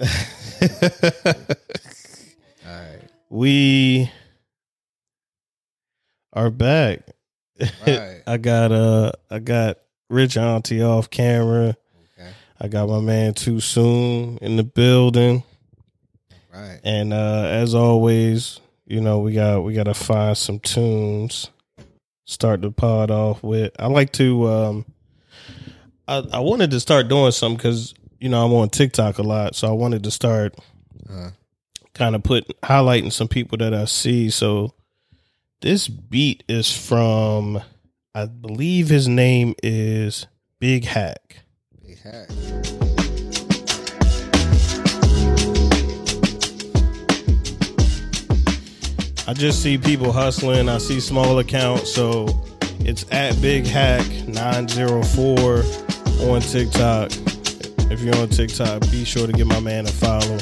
All right. we are back. Right. I got uh I got Rich Auntie off camera. Okay. I got my man Too Soon in the building. Right. And uh as always, you know, we got we gotta find some tunes. Start the pod off with. I like to um I, I wanted to start doing something because you know I'm on TikTok a lot, so I wanted to start Uh, kind of put highlighting some people that I see. So this beat is from I believe his name is Big Hack. big hat. I just see people hustling. I see small accounts, so it's at Big Hack 904 on TikTok. If you're on TikTok, be sure to give my man a follow.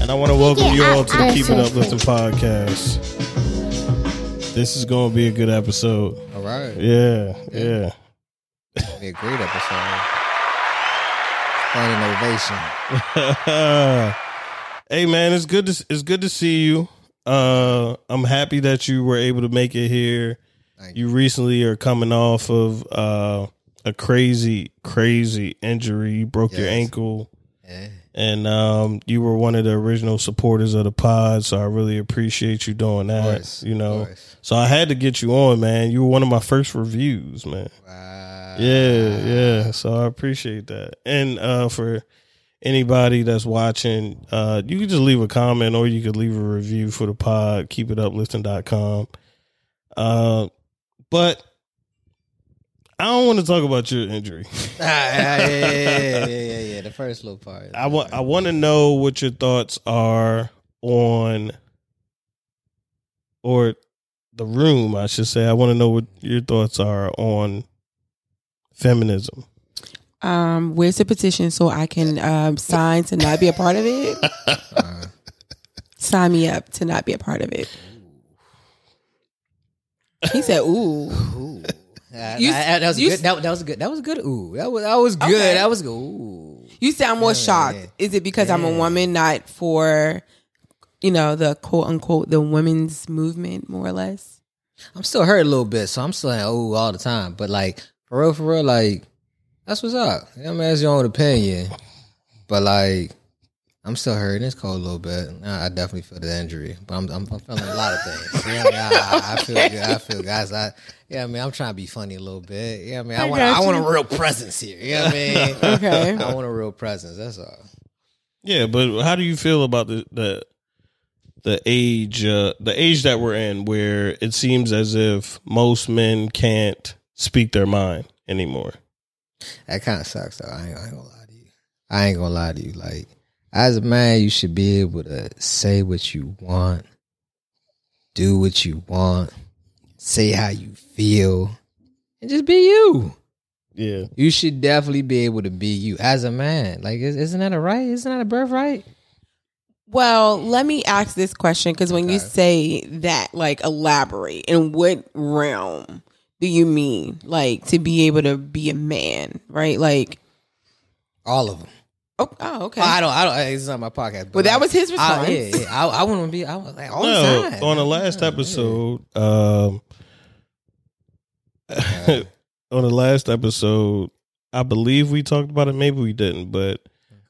And I want to welcome Yeah, you I- all to the I Keep It. Uplifting podcast. This is going to be a good episode. All right. Yeah, yeah. Be a great episode. Standing ovation. hey man, it's good to it's good to see you. Uh I'm happy that you were able to make it here. Thank You recently are coming off of uh a crazy crazy injury. You broke your ankle Yeah. and um you were one of the original supporters of the pod, so I really appreciate you doing that. you know. So I had to get you on, man. You were one of my first reviews, man. Wow. Yeah, yeah. So I appreciate that. And uh for anybody that's watching, uh you can just leave a comment or you could leave a review for the pod, keep it uplifting.com. Uh but I don't want to talk about your injury. Ah, yeah, yeah, yeah, yeah, yeah, yeah. The first little part. I want I want to know what your thoughts are on or the room, I should say. I want to know what your thoughts are on feminism. Um, where's the petition so I can um, sign to not be a part of it? Uh, sign me up to not be a part of it. He said, "Ooh, ooh. Ah, You- that, that was you- good. That, that was good. That was good. Ooh, that was that was good. Okay. That was good. Ooh. you sound more Yeah, shocked. yeah. Is it because I'm a woman, not for, you know, the quote unquote the women's movement, more or less?" I'm still hurt a little bit, so I'm still like, ooh all the time. But like for real, for real, like that's what's up. I mean, that's your own opinion. But like, I'm still hurting. It's cold a little bit. I I definitely feel the injury, but I'm I'm, I'm feeling a lot of things. Yeah, I, mean, I, I- I feel good. I feel guys. I yeah, I mean, I'm trying to be funny a little bit. Yeah, I mean, I, I want I want a real presence here. You know what I mean? Okay. I want a real presence. That's all. Yeah, but how do you feel about the the the age uh, the age that we're in where it seems as if most men can't speak their mind anymore? That kind of sucks, though. I ain't, I ain't gonna lie to you. I ain't gonna lie to you. Like, as a man, you should be able to say what you want, do what you want, say how you feel, and just be you. Yeah. You should definitely be able to be you as a man. Like, is- isn't that a right? Isn't that a birthright? Well, let me ask this question because when you say that, like, elaborate. In what realm do you mean, like, to be able to be a man, right? Like, All of them. Oh, oh okay. I don't. I don't. It's not my podcast. But Well, that like, was his I, response. yeah, yeah. I, I want to be. I was like all No, the time. on the last Yeah, episode, um Yeah. on the last episode, I believe we talked about it, maybe we didn't, but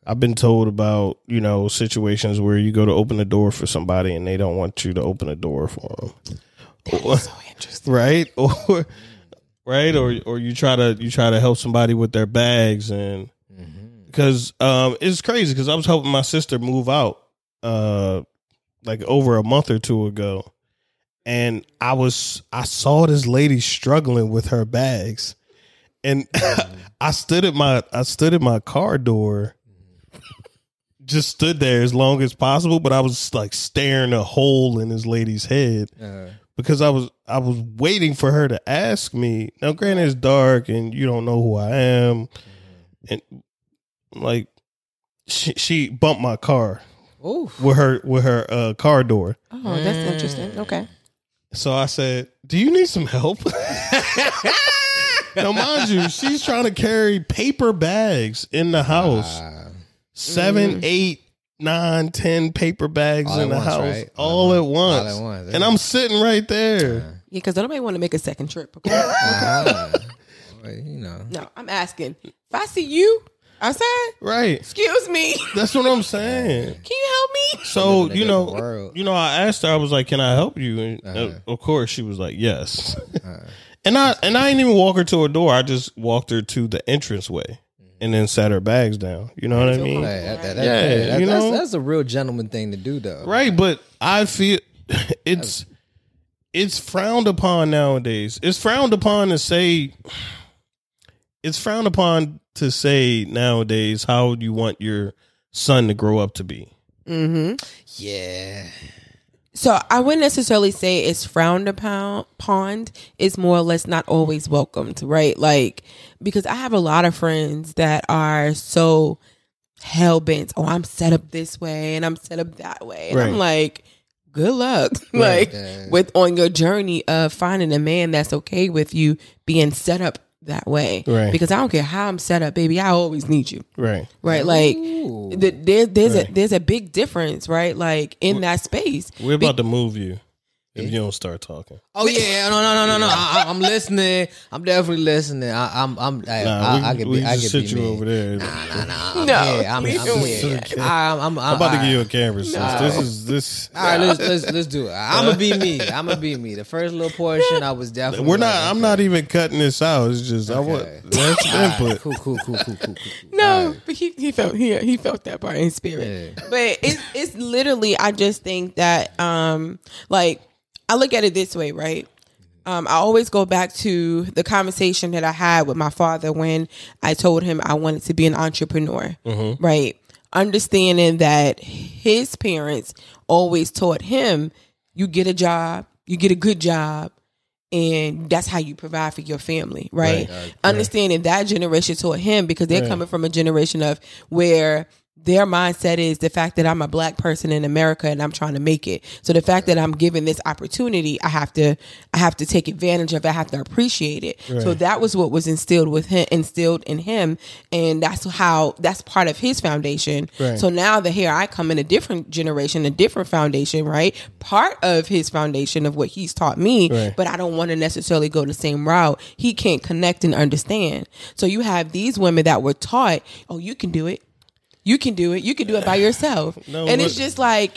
I've been told about, you know, situations where you go to open the door for somebody and they don't want you to open the door for them. so interesting. right or right or or you try to you try to help somebody with their bags and. Because um it's crazy because i was helping my sister move out uh like over a month or two ago. And i was i saw this lady struggling with her bags. And i stood at my i stood at my car door just stood there as long as possible but i was like staring a hole in this lady's head Uh, because I was I was waiting for her to ask me. Now, granted, it's dark and you don't know who I am, and like she she bumped my car oof. with her with her uh, car door. Oh, that's interesting. Okay. So I said, "Do you need some help?" now, mind you, she's trying to carry paper bags in the house, Wow. seven, eight nine, ten paper bags All in at the once, house right? all, at once. All at once, And. I'm sitting right there. Uh, Yeah, because nobody want to make a second trip. Okay? uh, Yeah, because nobody want to make a second trip. Okay? uh-huh. Well, you know. no, I'm asking. If I see you outside, Right. excuse me, That's what I'm saying. Can you help me? So you know, world. you know, I asked her. I was like, "Can I help you?" And uh, Uh-huh. of course, she was like, "Yes." Uh, and I and I didn't even walk her to her door. I just walked her to the entranceway Mm-hmm. and then sat her bags down. You know what I mean? Hey, that- that- that- Yeah, hey, that- you that's, know? that's a real gentleman thing to do, though. Right, but I feel it's it's frowned upon nowadays. It's frowned upon to say it's frowned upon to say nowadays how you want your son to grow up to be. Mm-hmm. Yeah. So I wouldn't necessarily say it's frowned upon. Pond is more or less not always welcomed, right? Like because I have a lot of friends that are so hell bent. Oh, I'm set up this way and I'm set up that way, and I'm like, good luck, Right. like Yeah. with on your journey of finding a man that's okay with you being set up that way. Right. Because I don't care how I'm set up, baby. I always need you, Right. right? Like. The- There, there's Right. a there's a big difference, right? Like in that space. We're about to move you if you don't start talking. Oh yeah, no, no, no, no, no. I, I- I'm listening. I'm definitely listening. I, I'm, I'm. I, Nah, I, we, I could we be. I just could sit be you me. over there. Nah, nah, nah. I'm No, here. I'm, I'm don't here. want that. I'm, I'm, I'm about to give you a right. camera. Sis. Nah. This is this. All right, let's let's let's do it. I'm gonna be me. I'm gonna be me. The first little portion, I was definitely. We're not. like, I'm not even cutting this out. It's just I want that's All right, input. Cool, cool, cool, cool, cool, cool. cool. No, All right. but he, he felt he, he felt that part in spirit. Yeah. But it's it's literally I just think that um like I look at it this way, right? Um, I always go back to the conversation that I had with my father when I told him I wanted to be an entrepreneur, right? Understanding that his parents always taught him, you get a job, you get a good job, and that's how you provide for your family, right? Right, right, Understanding that generation taught him because they're coming from a generation of where their mindset is the fact that I'm a black person in America and I'm trying to make it. So the fact that I'm given this opportunity, I have to I have to take advantage of it. I have to appreciate it. So that was what was instilled with him instilled in him and that's how that's part of his foundation. Right. So now that here I come in a different generation, a different foundation, right? Part of his foundation of what he's taught me, Right. but I don't want to necessarily go the same route. He can't connect and understand. So you have these women that were taught, oh, you can do it. You can do it. You can do it by yourself. No, and it's just like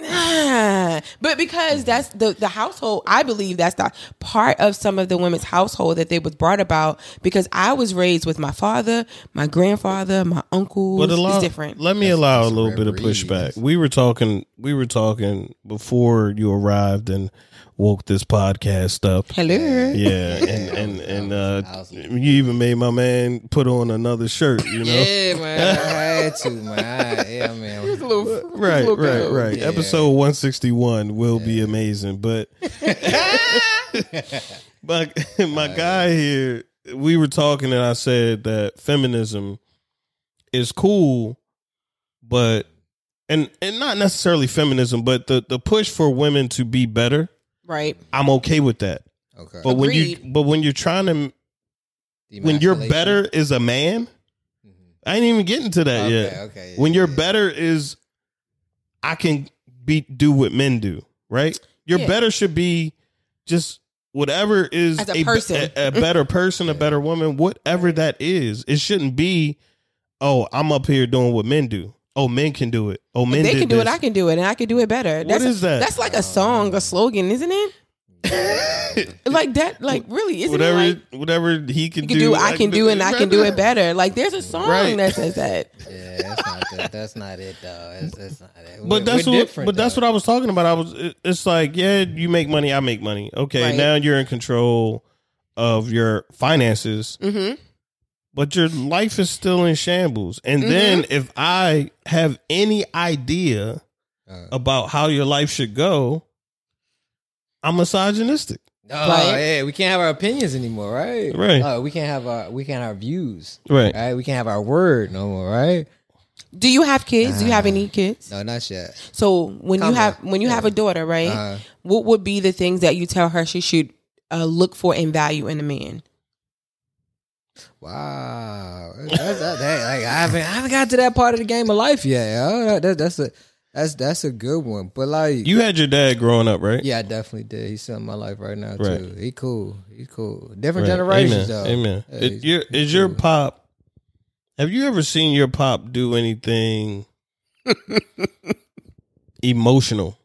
ah. but because that's the the household i believe that's the part of some of the women's household that they was brought about because i was raised with my father my grandfather my uncle But allow, it's different Let me allow a little bit of reveries. pushback. We were talking. We were talking before you arrived and woke this podcast up. hello Yeah, and and and uh, you even made my man put on another shirt. You know. Yeah, man. I had to, man. Yeah, man. Right, Little right, girl. right. Yeah. Episode one sixty one will be amazing, but but my guy here, we were talking, and I said that feminism is cool, but and and not necessarily feminism, but the the push for women to be better. Right I'm okay with that, Okay. but when you Agreed. but when you're trying to when you're Demasculation. better is a man, mm-hmm. I ain't even getting to that Okay, yet. okay. when yeah, you're yeah. better is I can be do what men do, right? Your Yeah. better should be just whatever is As a be- person. a, a better person, a better woman, whatever that is. It shouldn't be, oh, I'm up here doing what men do. Oh, men can do it. Oh, men they did can do this. it i can do it and i can do it better What that's is that? that's like a song a slogan isn't it like that like really isn't whatever, it like whatever he can, you can do, I can do, and I can do it better. Like there's a song Right. that says that. Yeah, that's not that. That's not it, though. That's, that's not it. But We're- that's we're what. different, But that's what I was talking about. I was. It's like, yeah, you make money, I make money. Okay, Right. now you're in control of your finances, Mm-hmm. But your life is still in shambles. And Mm-hmm. then if I have any idea Uh, about how your life should go, I'm misogynistic. oh, Right. yeah, we can't have our opinions anymore, right? Right. Uh, we can't have our we can't have our views, Right. right? We can't have our word no more, right? Do you have kids? Do you have any kids? No, not yet. So when you Come have on. when you have a daughter, right? Uh, What would be the things that you tell her she should uh, look for and value in a man? Wow, that's, that, that, like, I haven't I haven't got to that part of the game of life yet. Yo. That, that, that's a that's that's a good one. But like, You had your dad growing up, right? yeah, I definitely did. He's still in my life right now Right. too. He cool. He cool. Different Right. generations Amen. though. Amen. Yeah, It- your- is your cool. pop? Have you ever seen your pop do anything emotional?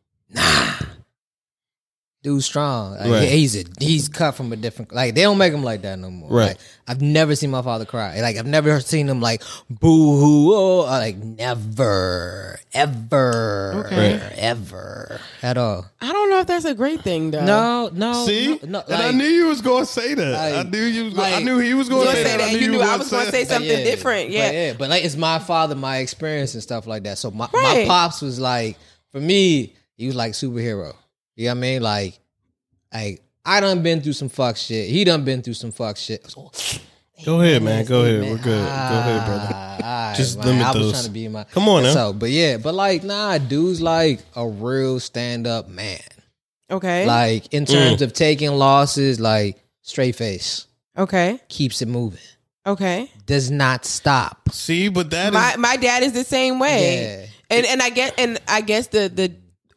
Dude strong. Like, Right. He's a, he's cut from a different. Like they don't make him like that no more. Right. Like, I've never seen my father cry. Like I've never seen him like boo hoo. Oh, uh, like never, ever, Okay. ever at all. I don't know if that's a great thing though. No, no. See, no, no, and I knew you was going to say that. I knew you was. Gonna, I knew he was going to say say that. I knew You knew were I was gonna say But something different. but Yeah. yeah. But like it's my father, my experience and stuff like that. So my, my pops was like, for me, he was like superhero. You know what I mean? Like, like I done been through some fuck shit. He done been through some fuck shit. So, Go ahead, man. Go ahead. man. We're good. Go ahead, brother. Ah, all right, Just man. limit I was those. trying to be my. Come on now. So, but yeah, but like, nah, dude's like a real stand up man. Okay. Like in Mm. terms of taking losses, like straight face, okay. keeps it moving, Okay. does not stop. See, but that My my dad is the same way. Yeah. And and I get and I guess the the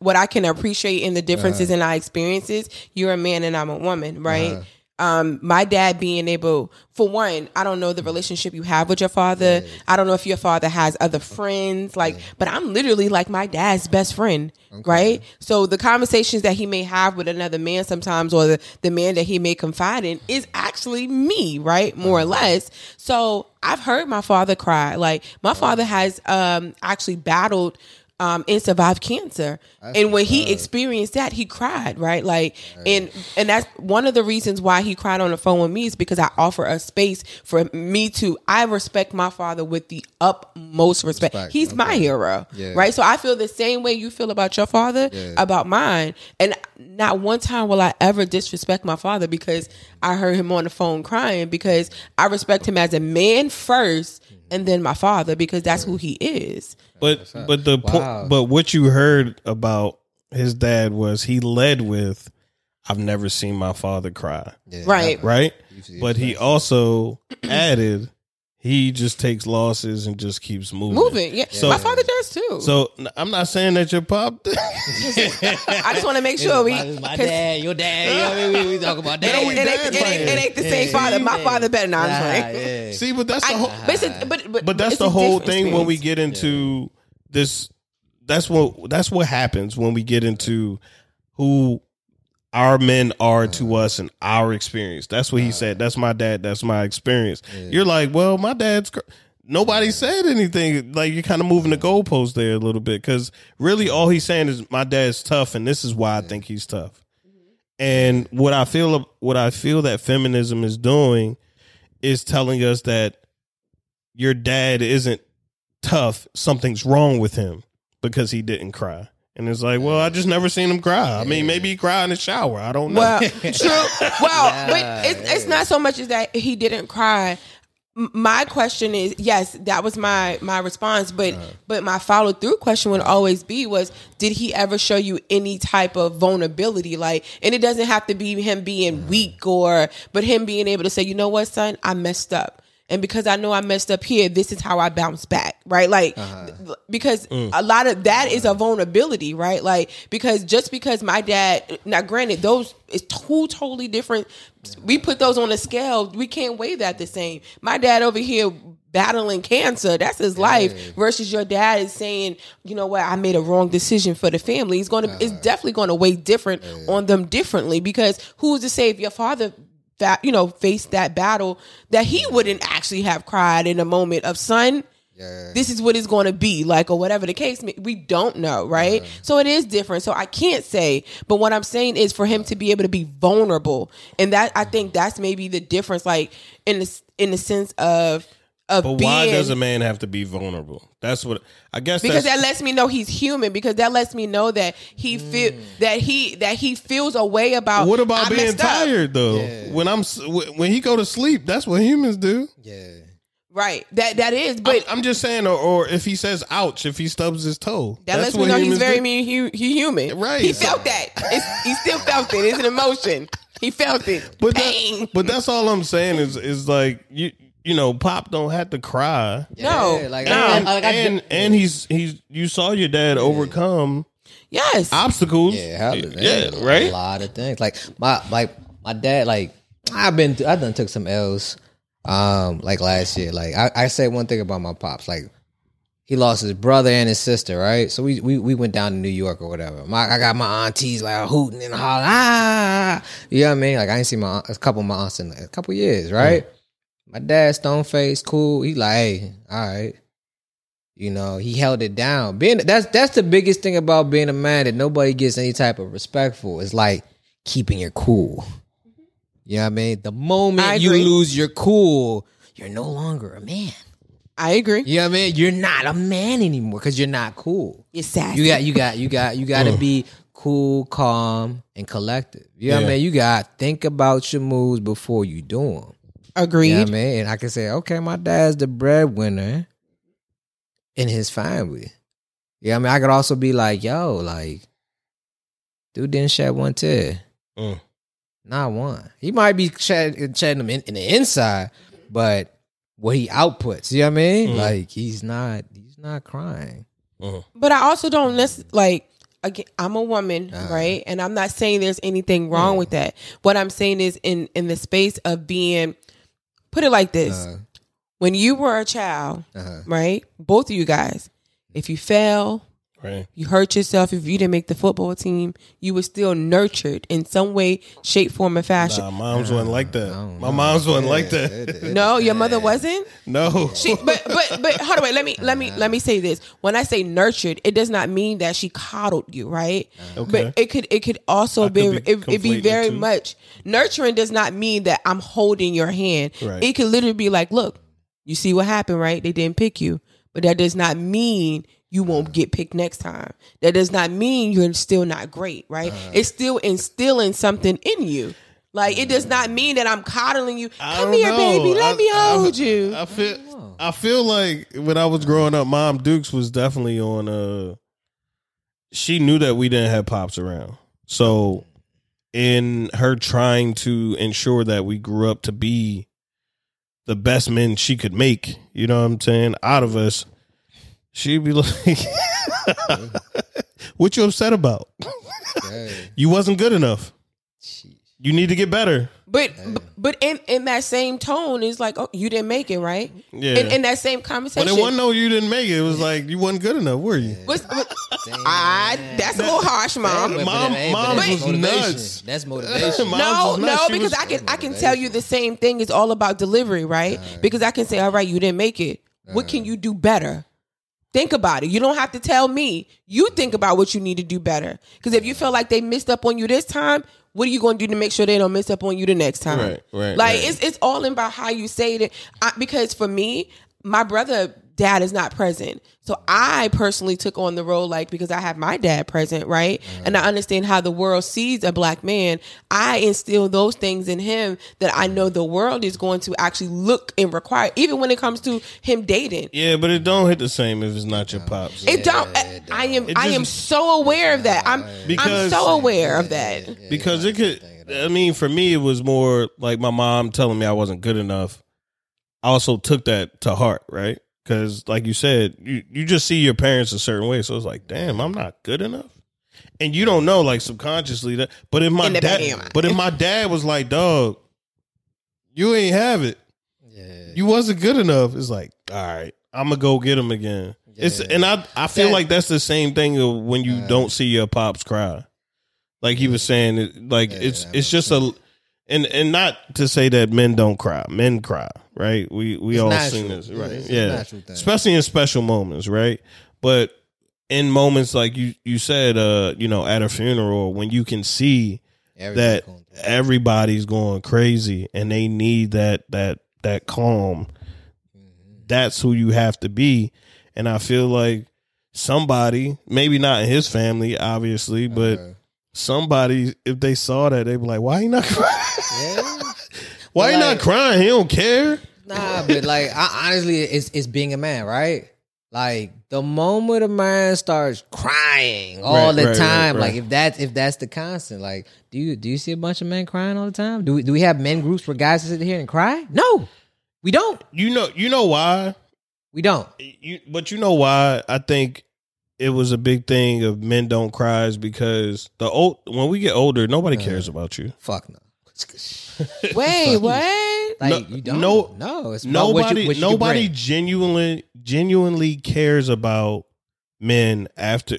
what I can appreciate in the differences Uh-huh. in our experiences, you're a man and I'm a woman, right? Um, my dad being able, for one, I don't know the relationship you have with your father. I don't know if your father has other friends, like, but I'm literally like my dad's best friend, right? So the conversations that he may have with another man sometimes, or the, the man that he may confide in, is actually me, right? More or less. So I've heard my father cry. Like my father has um actually battled um, and survived cancer. and when he experienced that, he cried, right? Like, and and that's one of the reasons why he cried on the phone with me is because I offer a space for me to. I respect my father with the utmost respect. Respect, He's my hero, Yeah. right? So I feel the same way you feel about your father, Yeah. about mine, and not one time will I ever disrespect my father because I heard him on the phone crying because I respect him as a man first. And then my father, because that's who he is. But but the po- but what you heard about his dad was he led with, "I've never seen my father cry." Yeah, Right. never. Right, but he also added, he just takes losses and just keeps moving. moving. Yeah, So- my father does too. So I'm not saying that your pop. I just want to make sure we. my, my 'cause dad, your dad. You know what I mean? We, we talk about It ain't, it, ain't, dad it, ain't, it ain't the same Yeah. father. My Yeah. father better not. I'm Nah, sorry. yeah. See, but that's the I, whole. but, a, but, but, but that's the whole different thing when we get into this that's what that's what happens when we get into who our men are to us and our experience. That's what he said. That's my dad. That's my experience. You're like well my dad's cr- nobody said anything. Like you're kind of moving the goalpost there a little bit because really all he's saying is my dad's tough and this is why i think he's tough. And what i feel what i feel that feminism is doing is telling us that your dad isn't tough, something's wrong with him because he didn't cry. And it's like, well, I just never seen him cry. I mean, maybe he cried in the shower. I don't know. Well, true. Well, but it's, it's not so much as that he didn't cry. M- My question is, yes, that was my my response, but but my follow through question would always be was, did he ever show you any type of vulnerability? Like, and it doesn't have to be him being mm. weak or, but him being able to say, you know what, son, I messed up. And because I know I messed up here, this is how I bounce back, right? Like, uh-huh. th- because mm. a lot of that is a uh-huh. vulnerability, right? Like, because just because my dad, now granted, those is two totally different. We put those on a scale, we can't weigh that the same. My dad over here battling cancer, that's his life, versus your dad is saying, you know what, I made a wrong decision for the family. He's gonna, it's uh-huh. definitely gonna weigh different on them differently because who's to say if your father that you know faced that battle that he wouldn't actually have cried in a moment of son Yeah. this is what it's going to be like or whatever the case may we don't know right? So it is different. So i can't say but what i'm saying is for him to be able to be vulnerable and that i think that's maybe the difference like in the in the sense of of but being why does a man have to be vulnerable? That's what I guess. because that lets me know he's human because that lets me know that he mm. feel that he that he feels a way about what about I being messed up. tired though? Yeah. When I'm when he go to sleep, that's what humans do. Yeah. right that that is but I'm just saying, or, or if he says "ouch," if he stubs his toe, That that's lets me what know he's very do. mean. He, he human. Right. He felt that. It's, he still felt it. It's an emotion. He felt it. But Pain. that, but that's all I'm saying is is like you you know, Pop don't have to cry. No, Yeah, like, no. I- And, I- like, I- and, and he's he's you saw your dad overcome yes. obstacles. Yeah, hell, man. yeah, A right. lot of things. Like my like my dad. Like I've been. I done took some L's. Um, like last year. Like I, I say one thing about my pops. Like he lost his brother and his sister. Right. So we we, we went down to New York or whatever. My I got my aunties like hooting and hollering. Ah, you know what I mean? Like I ain't seen my aunt- a couple of my aunts in a couple years. Right. My dad stone face, cool. He like, hey, all right. You know, he held it down. Being that's that's the biggest thing about being a man that nobody gets any type of respect for. Is like keeping your cool. You know what I mean? The moment you lose your cool, you're no longer a man. I agree. You know what I mean? You're not a man anymore because you're not cool. You're sassy. You got you got you got you got to mm. be cool, calm, and collective. You know what I Yeah. mean? You got to think about your moves before you do them. Agreed. You know what I mean? And I can say, okay, my dad's the breadwinner in his family. Yeah, I mean, I could also be like, yo, like, dude didn't shed one tear. Mm. Not one. He might be shed, shedding them in, in the inside, but what he outputs, you know what I mean? Mm. Like, he's not, he's not crying. But I also don't listen. Like, again, I'm a woman, Uh-huh. right? And I'm not saying there's anything wrong with that. What I'm saying is, in in the space of being, put it like this: Uh, when you were a child, uh-huh. right? Both of you guys, if you fell, Right. you hurt yourself, if you didn't make the football team, you were still nurtured in some way, shape, form, or fashion. Nah, moms wasn't like that. My know. mom's wasn't like that. it- it- no, your mother wasn't. No. She, but but but hold on, wait. Let me let me let me say this. When I say nurtured, it does not mean that she coddled you, right? Okay. But it could it could also I be, could be it, it be very the two. much nurturing. Does not mean that I'm holding your hand. Right. It could literally be like, look, you see what happened, right? They didn't pick you, but that does not mean you won't get picked next time. That does not mean you're still not great, right? Uh. it's still instilling something in you. Like it does not mean that I'm coddling you. I Come here, know. baby. Let I- me I- hold you. I feel I feel like when I was growing up, Mom Dukes was definitely on uh she knew that we didn't have pops around. So in her trying to ensure that we grew up to be the best men she could make, you know what I'm saying, out of us, she'd be like What you upset about? You wasn't good enough. Jeez. You need to get better. But but in in that same tone is like, oh, you didn't make it, right? Yeah. In, in that same but conversation, it wasn't no you didn't make it. It was like you wasn't good enough, were you? was, was- I, that's a little harsh, mom. But- but Mom- hey, Mom that's was motivation. nuts. That's motivation. Mom- no, was nuts. no, She because was- I can I can tell you the same thing. It's all about delivery, right? Because I can say, all right, you didn't make it. What can you do better? Think about it. You don't have to tell me. You think about what you need to do better. Because if you feel like they missed up on you this time, what are you going to do to make sure they don't miss up on you the next time? Right, right, Like right. it's it's all about how you say it. I, because for me, my brother dad is not present, so I personally took on the role like because I have my dad present, right, and I understand how the world sees a black man. I instill those things in him that I know the world is going to actually look and require, even when it comes to him dating. Yeah, but it don't hit the same if it's not your pops. It don't. Yeah, I, it I am. It I am so aware of that. I'm. I'm Because- so aware of that. because it could. I mean, for me, it was more like my mom telling me I wasn't good enough. I also took that to heart, right? Because, like you said, you you just see your parents a certain way, so it's like, damn, I'm not good enough, and you don't know, like subconsciously that. But if my In the back of dad, your mind. but if my dad was like, dog, you ain't have it, Yeah. you wasn't good enough. It's like, all right, I'm gonna go get him again. It's Yeah. and I I feel That- like that's the same thing of when you Uh, don't see your pops cry. Like he was saying, it, like Yeah, it's that it's makes just a and and not to say that men don't cry. Men cry, right? We we It's all natural. seen this, Yeah, right? Yeah, thing. especially in special moments, right? But in moments like you you said, uh, you know, at a funeral when you can see that going everybody's going crazy and they need that that that calm that's who you have to be and i feel like somebody maybe not in his family obviously but Uh, somebody if they saw that they'd be like why he not crying yeah. Why But not like- crying he don't care Nah, but like I, honestly, it's it's being a man, right? Like the moment a man starts crying all Right, the right, time, right. like if that's if that's the constant, like do you do you see a bunch of men crying all the time? Do we do we have men groups where guys sit here and cry? No, We don't. You know, you know why? We don't. You, but you know why? I think it was a big thing of men don't cry is because the old when we get older, nobody uh, cares about you. Fuck no. Wait, what? Like No- you don't. no- no. It's about what Nobody, you, what you nobody genuinely, genuinely cares about men after.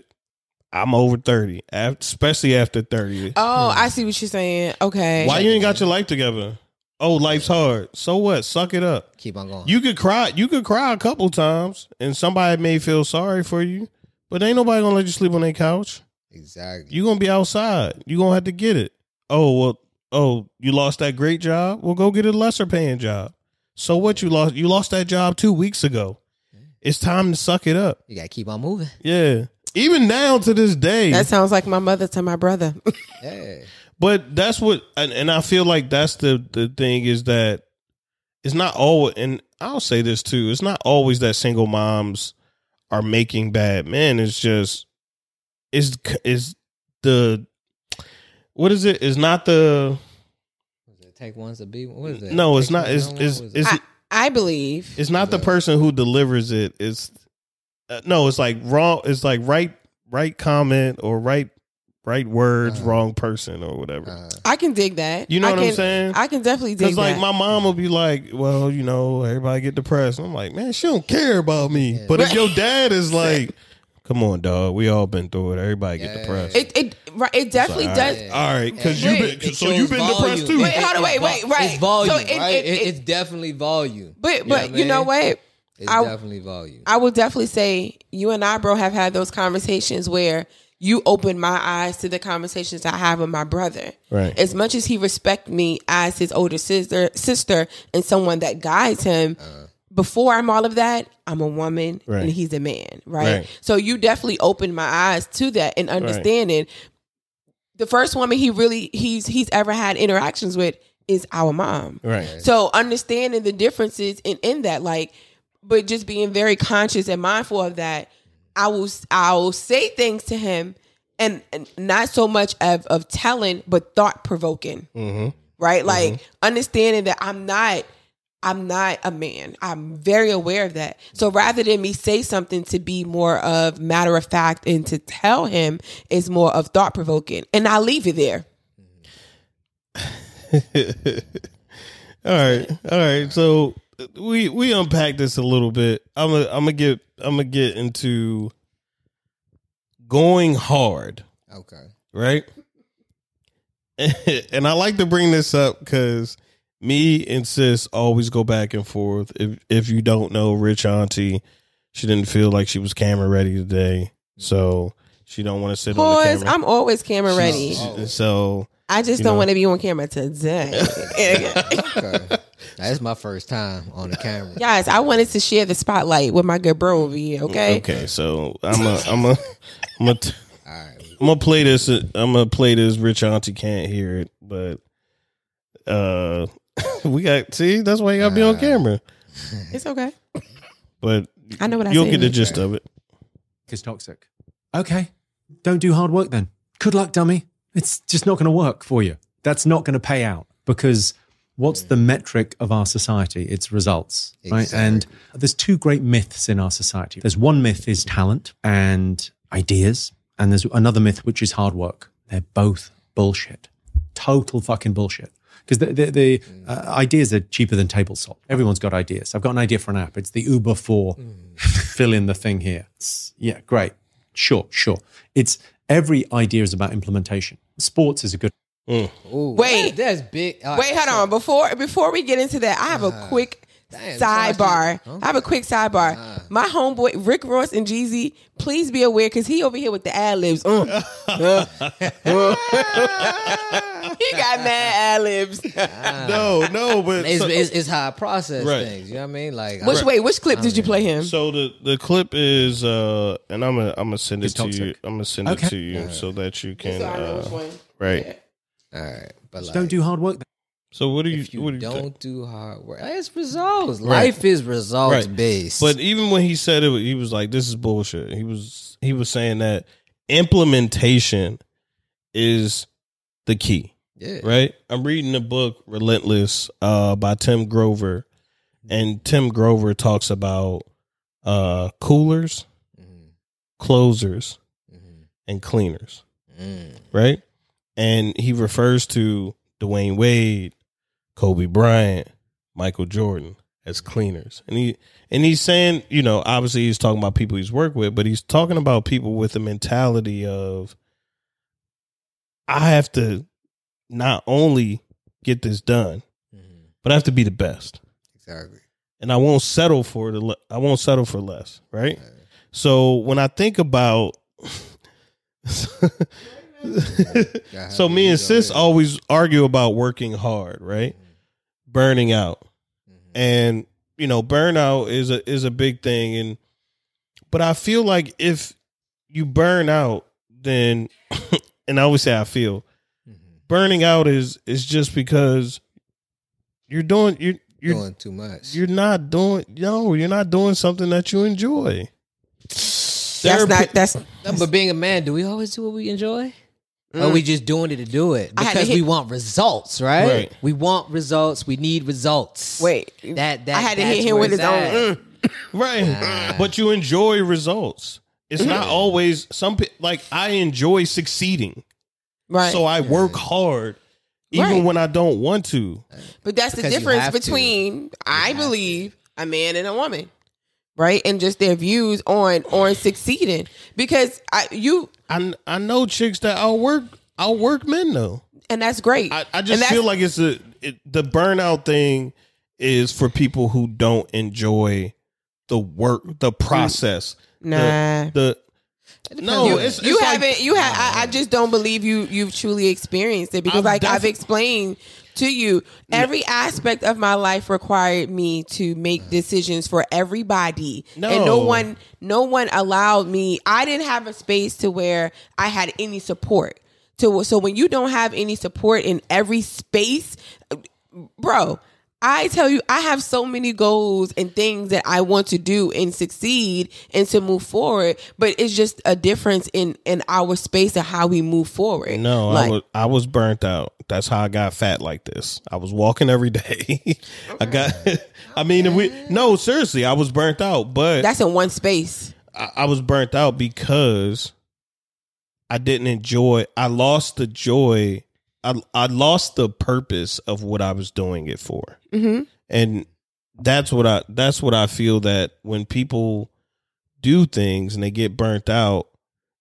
I'm over thirty, af- especially after thirty. Oh, hmm. I see what you're saying. Okay. Why you ain't got your life together? Oh, life's hard. So what? Suck it up. keep on going. You could cry. You could cry a couple times, and somebody may feel sorry for you. But ain't nobody gonna let you sleep on their couch. exactly. You're gonna be outside. You're gonna have to get it. Oh well. Oh, you lost that great job. Well, go get a lesser paying job. So what? You lost. You lost that job two weeks ago. It's time to suck it up. You gotta keep on moving. Yeah. Even now to this day. That sounds like my mother to my brother. Yeah. But that's what, and, and I feel like that's the the thing is that it's not always, and I'll say this too. It's not always that single moms are making bad men. It's just is is the what is it? Is not the What is it? Take ones to be. What is it? no. It's Take not. one, It's no one? it's What is it's, I, I believe. it's not the person who delivers it. It's uh, no. It's like wrong. It's like right right comment or right right words, Uh-huh. wrong person or whatever. Uh, I can dig that. You know I what can, I'm saying? I can definitely dig that. Because like my mom will be like, well, you know, everybody get depressed. I'm like, man, she don't care about me. Yeah. But if your dad is like, come on, dog, we all been through it. Everybody get Yeah. depressed. it it right, it definitely All does. right, all right, because Wait, you it been so shows you've been volume. depressed too. Wait, hold on, wait, wait, right. It's volume, So it- right? it- It- it- it's definitely volume. But You know but what you I know mean? what? It's I- definitely volume. I would definitely say you and I, bro, have had those conversations where you opened my eyes to the conversations I have with my brother. Right. As much as he respect me as his older sister, sister, and someone that guides him. Uh-huh. Before I'm all of that, I'm a woman Right. and he's a man, right? Right. So you definitely opened my eyes to that and understanding. The first woman he really he's he's ever had interactions with is our mom. Right. So understanding the differences in, in that, like, but just being very conscious and mindful of that, I will I will say things to him, and, and not so much of of telling, but thought provoking, Mm-hmm. right? Like understanding that I'm not. I'm not a man. I'm very aware of that. So rather than me say something to be more of matter of fact and to tell him is more of thought provoking, and I'll leave it there. all right, all right. So we we unpack this a little bit. I'm gonna I'm gonna get I'm gonna get into going hard. Okay. right? and I like to bring this up because me and sis always go back and forth. If if you don't know, Rich Auntie, she didn't feel like she was camera ready today, so she don't want to sit on the Boys, camera. I'm always camera ready. She- so I just You don't know. want to be on camera today. Okay. That's my first time on the camera. Guys, I wanted to share the spotlight with my good bro over here, okay? okay, so I'm a I'm a I'm a t- All right. I'm gonna play this. I'm gonna play this. Rich Auntie can't hear it, but uh, we got see. That's why you gotta be on camera. It's okay. But I know what I you'll said. get the gist of it. it. is toxic. Okay, don't do hard work then. Good luck, dummy. It's just not going to work for you. That's not going to pay out because what's the metric of our society? It's results, right? Exactly. And there's two great myths in our society. There's one myth is talent and ideas, and there's another myth which is hard work. They're both bullshit, total fucking bullshit. Because the, the, the mm. uh, ideas are cheaper than table salt. Everyone's got ideas. I've got an idea for an app. It's the Uber for mm. fill in the thing here. It's- yeah, great. Sure, sure. It's every idea is about implementation. Sports is a good. Mm. Ooh, Wait. that- that's big. All Wait, hold so- on. Before before we get into that, I have a uh-huh. quick damn, sidebar. so I have a quick sidebar. My homeboy Rick Ross and Jeezy, please be aware because he over here with the ad libs. Uh. he got mad ad libs. No, no, but It's, so, it's, it's how I process Right. things. You know what I mean? Like, Which I, wait, which clip did you play him? so the the clip is uh, and I'm gonna I'm gonna send it It's to you. I'm gonna send Okay. it to you so that you can So I know which uh, one. right. all right, but like, Don't do hard work. So what do you, if you what do you don't think? do hard work. It's results. Right. Life is results Right. based. But even when he said it, he was like, "This is bullshit." He was he was saying that implementation is the key. yeah, right? I'm reading the book Relentless uh, by Tim Grover, and Tim Grover talks about uh, coolers, Mhm. closers, Mhm. and cleaners, Mm. right? And he refers to Dwyane Wade, Kobe Bryant, Michael Jordan as cleaners. And he and he's saying, you know, obviously he's talking about people he's worked with, but he's talking about people with the mentality of I have to not only get this done, Mhm. but I have to be the best. Exactly. And I won't settle for the I won't settle for less, right? So when I think about so me and sis always argue about working hard, right? Burning out. Mm-hmm. And you know, burnout is a is a big thing and but I feel like if you burn out then and I always say I feel mm-hmm. burning out is is just because you're doing you're you're doing too much. you're not doing no, you're not doing something that you enjoy. That's are not pe- that's but being a man, do we always do what we enjoy? Or we just doing it to do it? I had to Because hit- we want results, right? Right. We want results. We need results. wait. that that I had to hit him with his it's own. mm. Right. But you enjoy results. It's not always some like I enjoy succeeding. Right. So I work hard even Right. when I don't want to. But that's the Because you difference between I have to. believe a man and a woman, right? And just their views on on succeeding. Because I you I I know chicks that outwork outwork men though. and that's great. I, I just feel like it's a it, the burnout thing is for people who don't enjoy the work, the mm. process. Nah. The, the no, you, it's, you like- haven't you have I, I just don't believe you you've truly experienced it because I've like I've explained to you. Every aspect of my life required me to make decisions for everybody. And no No. one no one allowed me I didn't have a space to where I had any support. To so when you don't have any support in every space bro I tell you, I have so many goals and things that I want to do and succeed and to move forward. But it's just a difference in in our space of how we move forward. No, Like, I was I was burnt out. That's how I got fat like this. I was walking every day. I got. I mean, if we no seriously. I was burnt out, but that's in one space. I, I was burnt out because I didn't enjoy. I lost the joy. I I lost the purpose of what I was doing it for, hmm and that's what I that's what I feel that when people do things and they get burnt out,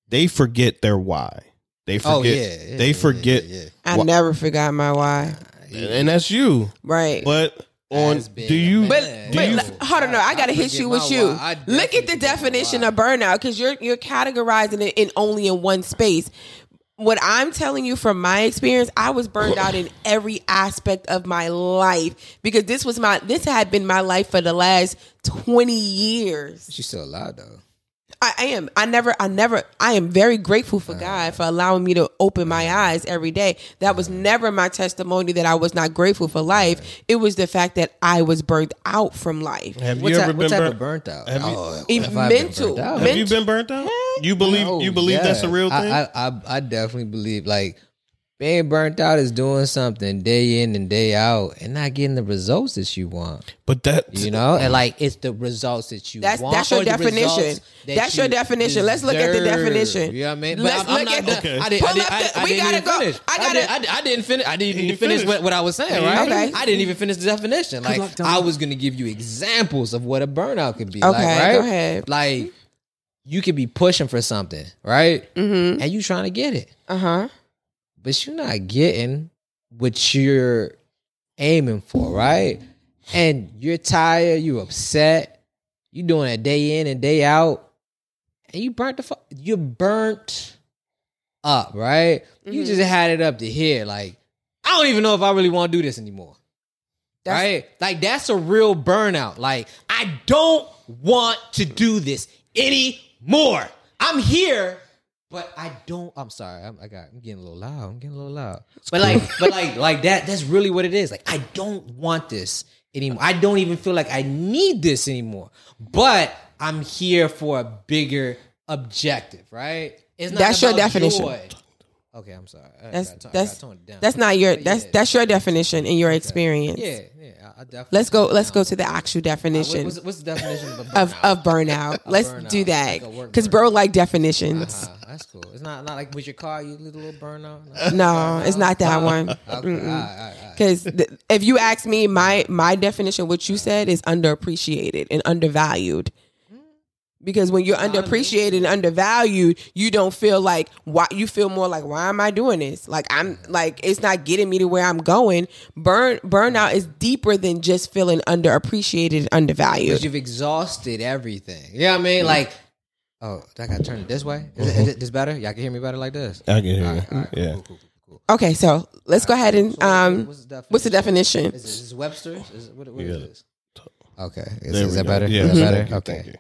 they forget their why. They forget. Oh yeah, yeah, they yeah, forget, Yeah, I Wha- never forgot my why. and, and that's you. Right. But on do you. But do but you le- hold on, no, I gotta I hit you with you. Look at the definition of burnout because you're you're categorizing it in only in one space. What I'm telling you from my experience, I was burned out in every aspect of my life because this was my this had been my life for the last 20 years. She's still alive though. I, I am. I never. I never. I am very grateful for uh-huh. God for allowing me to open my uh-huh. eyes every day. That was uh-huh. never my testimony that I was not grateful for life. It was the fact that I was burnt out from life. have What you type, ever been burnt? burnt out? Have you- oh, In- if I've been mental. burnt out? Have you been burnt out? You believe Oh, you believe that's a real thing? I, I, I I definitely believe like being burnt out is doing something day in and day out and not getting the results that you want. but that You know, and like it's the results that you That's- want. that's your definition. that That's your you definition. Let's look at the definition. You know what I mean? Let's I'm, I'm look not at the- Okay. I didn't. I Pull didn't, up the- I we gotta go. finish. I I, gotta- didn't, I, didn't- I didn't finish. I didn't even finish finished. what, what I was saying. Right? Okay. I didn't even finish the definition. Like luck, I was gonna give you examples of what a burnout could be. Okay, like, right? go ahead. Like you could be pushing for something, right? Mm-hmm. And you trying to get it Uh huh. But you're not getting what you're aiming for, right? And you're tired, you're upset, You're doing it day in and day out, and you burnt the fu- you burnt up, right? You Mhm. just had it up to here, like I don't even know if I really want to do this anymore. That's- right? Like that's a real burnout. Like I don't want to do this anymore. I'm here, but I don't. I'm sorry. I'm, I got. I'm getting a little loud. I'm getting a little loud. But like, but like, like that. That's really what it is. Like I don't want this anymore. I don't even feel like I need this anymore. But I'm here for a bigger objective, right? It's not That's your about definition. joy. Okay, I'm sorry. I That's gotta down. that's not your that's yeah. that's your definition and your experience. Yeah, yeah. I. Let's go. Let's go to the actual Uh, definition what's, what's the definition of burnout? of of burnout. Let's burnout, do that like because bro like definitions. Uh, that's cool. It's not not like with your car, you little burnout. No, it's not that one. Okay, all right, all right, all right. Because th- if you ask me, my my definition, what you said is underappreciated and undervalued. Because when you're underappreciated and undervalued, you don't feel like why you feel more like why am I doing this? Like I'm like it's not getting me to where I'm going. Burn burnout is deeper than just feeling underappreciated and undervalued. Because you've exhausted everything. You know what I mean? Like, oh, I got to turn it this way. Is, it, is it this better? Y'all can hear me better like this. I can hear All right, all you. right, Yeah. Cool, cool, cool, cool. Okay, so let's go ahead and So um, what's the what's the definition? Is, this- is this Webster's? Is, what, what Yeah. is this? Okay. Is, There is we that go. better? Yeah, Is that thank better? you, okay.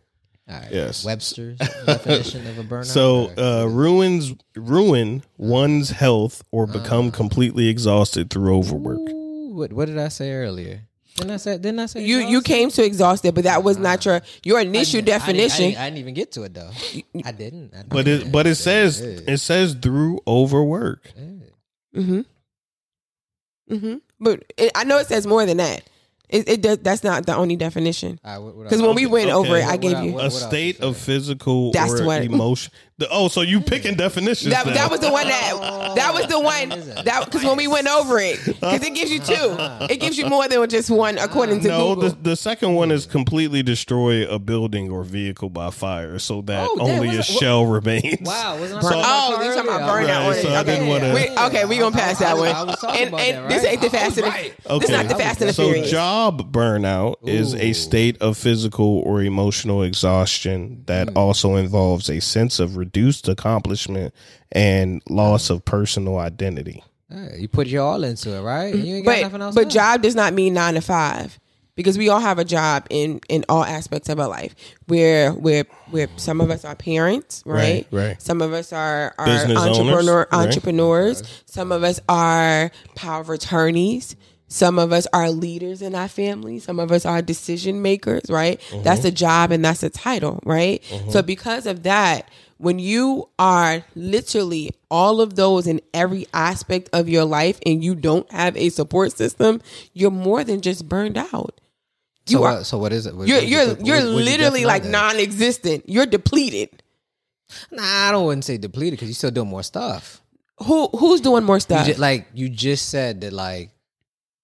Thank you. All right. Yes. Webster's definition of a burnout. So uh, ruins ruin one's health or become completely exhausted through overwork. Ooh, what, what did I say earlier? Didn't I say? Didn't I say? You you came to exhausted, but that was not your your initial didn't- I didn't- I definition. didn't, I didn't even get to it though. I didn't. I But didn't. it but it says it says through overwork. Mm-hmm. Mm-hmm. But it, I know it says more than that. It, it does. That's not the only definition. All right, what- what Because else? when we went okay. over it, I gave what you. What- A state of physical That's or what- emotion. The, oh, so you picking definitions? That, now. that was the one that oh, that was the one that because when we went over it because it gives you two it gives you more than just one according to no, Google. the, the second one is completely destroy a building or vehicle by fire, so that Oh, damn, only a what's that- shell remains. Wow, wasn't So- Oh, car you talking about oh, burnout Right, so it? I Okay, didn't wanna- we, okay, we gonna pass that I one. I was and about and that, this ain't the Fast and the right. This not the Fast and the so Furious. job burnout is a state of physical or emotional exhaustion that hmm. also involves a sense of reduced accomplishment and loss of personal identity. Hey, you put your all into it, right? You ain't got nothing but else. but to do. job does not mean nine to five because we all have a job in in all aspects of our life. Where where where some of us are parents, right? Right, right. Some of us are are Business owners, entrepreneur right. entrepreneurs. Some of us are power of attorneys. Some of us are leaders in our family. Some of us are decision makers, right? Mm-hmm. That's a job and that's a title, right? So because of that, when you are literally all of those in every aspect of your life and you don't have a support system, you're more than just burned out. So, You are what, so what is it? What- you're you you're what- you're what'd you literally like non-existent. You're depleted. Nah, I don't wouldn't say depleted because you're still doing more stuff. Who who's doing more You stuff? like you just said that, like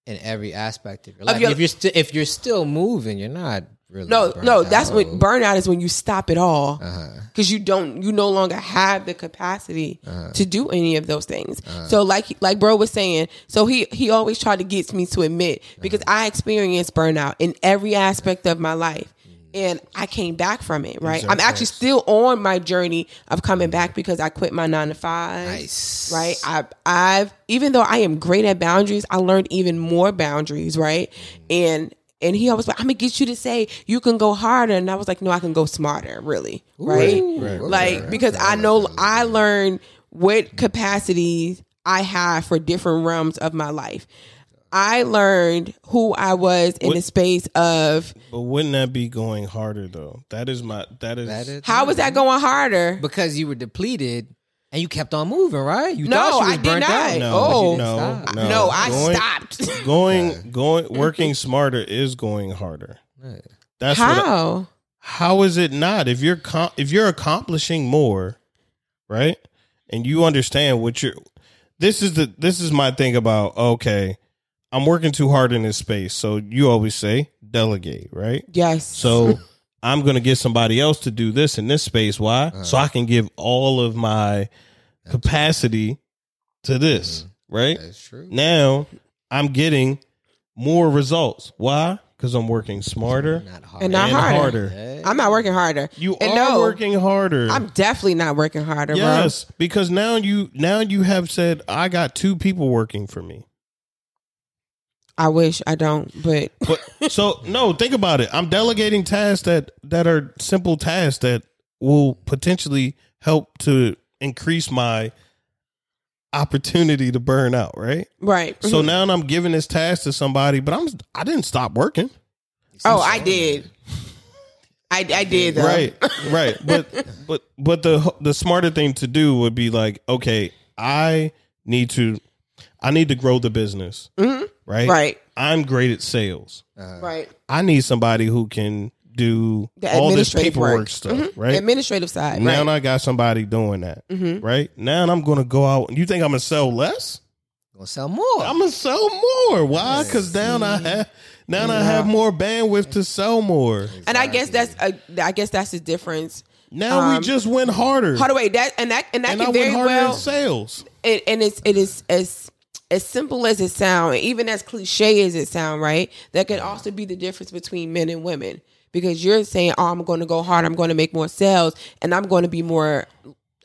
in every aspect of your life. your- if you're sti- if you're still moving, you're not really. no, no, that's out. what burnout is when you stop it all. Uh-huh. because you don't you no longer have the capacity Uh-huh. to do any of those things so like like bro was saying so he he always tried to get me to admit because Uh-huh. i experienced burnout in every aspect of my life Mm. and i came back from it right i'm actually still on my journey of coming back because i quit my nine to five Nice. right I, i've even though i am great at boundaries i learned even more boundaries right and and he always like, I'm gonna get you to say you can go harder, and I was like, no, I can go smarter, really, right? right, like right, because I know I learned what capacities I have for different realms of my life. I learned who I was in What- the space of But wouldn't that be going harder though? That is my that is, That is how was that going harder? because you were depleted and you kept on moving, right? You No, thought you was I did burnt not. out. No, Oh. You no, stop. no. No, I Going- stopped. going going working smarter is going harder. Yeah. That's what I- How? how is it not if you're com- if you're accomplishing more right and you understand what you're this is the this is my thing about okay i'm working too hard in this space so you always say delegate right yes. so i'm gonna get somebody else to do this in this space why uh-huh. so i can give all of my capacity to this mm-hmm. right That's true. now i'm getting more results why because i'm working smarter Not hard. And not and harder. harder. Hey. I'm not working harder. You And are no, working harder. I'm definitely not working harder, yes, because now you now you have said I got two people working for me. I wish I don't, but But so no, think about it. I'm delegating tasks that that are simple tasks that will potentially help to increase my opportunity to burn out, right? right. So mm-hmm. now I'm giving this task to somebody, but I'm I didn't stop working. oh, I did. I, I did though. Right, right. But but but the the smarter thing to do would be like, okay, I need to, I need to grow the business, mm-hmm. Right? Right. I'm great at sales. Right. I need somebody who can do The all this administrative paperwork work. stuff, Mhm. right? Administrative side. now right. Mm-hmm. I got somebody doing that, right? Now I'm going to go out. You think I'm going to sell less? Gonna sell more. I'm gonna sell more. Why? Because now I have now I have more bandwidth to sell more. and I guess that's a, I guess that's the difference. Now Um, we just went harder, How do I that and that and that and I can went very harder well in sales. it, and it's it is as as simple as it sounds, even as cliche as it sounds, right? That could also be the difference between men and women because you're saying, "Oh, I'm going to go hard. I'm going to make more sales, and I'm going to be more."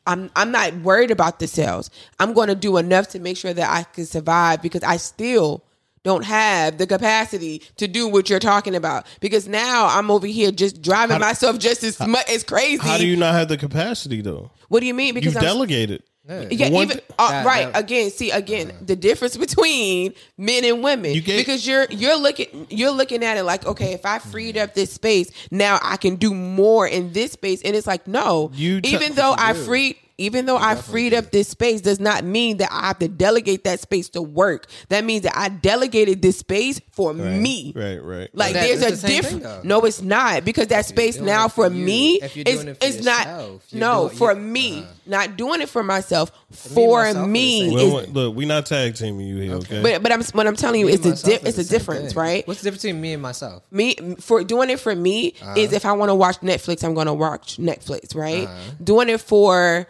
I'm I'm not worried about the sales. I'm going to do enough to make sure that I can survive because I still don't have the capacity to do what you're talking about. Because now I'm over here just driving myself just as much as crazy. How do you not have the capacity though? what do you mean? You Because I'm delegated. Yeah, One even th- uh, That- right that- again. See again the difference between men and women You get- because you're you're looking you're looking at it like okay, if I freed up this space, now I can do more in this space, and it's like no. You te- even though I freed even though I freed up this space does not mean that I have to delegate that space to work. That means that I delegated this space for me. Right, right. Like That- there's a the different. No, it's not because that space now for for you, me if is it it's not yourself, you're no doing- for you- me. Not doing it for myself. For myself, me, well, look, we not tag teaming you here, okay? but but I'm what I'm telling you Me is and the di- it's a difference, thing. right? What's the difference between me and myself? me for doing it for me Uh-huh. is if I want to watch Netflix, I'm going to watch Netflix, right? Uh-huh. Doing it for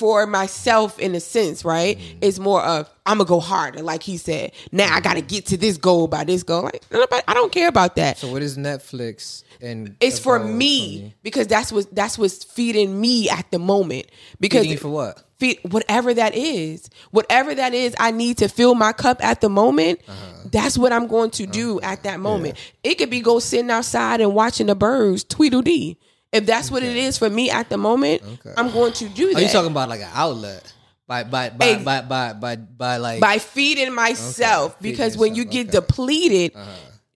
for myself in a sense, right? Mm-hmm. It's more of I'm gonna go harder, like he said. Now I got to get to this goal by this goal. Like nobody, I don't care about that. So what is Netflix and it's a for me because that's what that's what's feeding me at the moment. Because Feeding for what? feed whatever that is, whatever that is, I need to fill my cup at the moment. Uh-huh. That's what I'm going to do at that moment. It could be go sitting outside and watching the birds tweedledee. If that's what it is for me at the moment, I'm going to do that. Are you talking about like an outlet? By by by Ex- by by by, by like by feeding myself Feeding because when you get okay. Uh-huh. depleted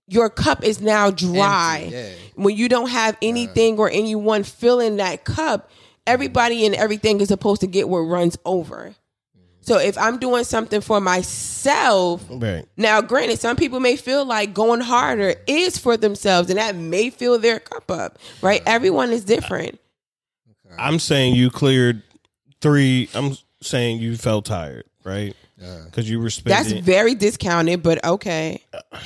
your cup is now dry yeah. when you don't have anything or anyone filling that cup everybody and everything is supposed to get what runs over so if i'm doing something for myself right. now granted some people may feel like going harder is for themselves and that may fill their cup up right everyone is different I'm saying you cleared three. I'm saying you felt tired, right? Because you were That's very discounted, but okay. Uh,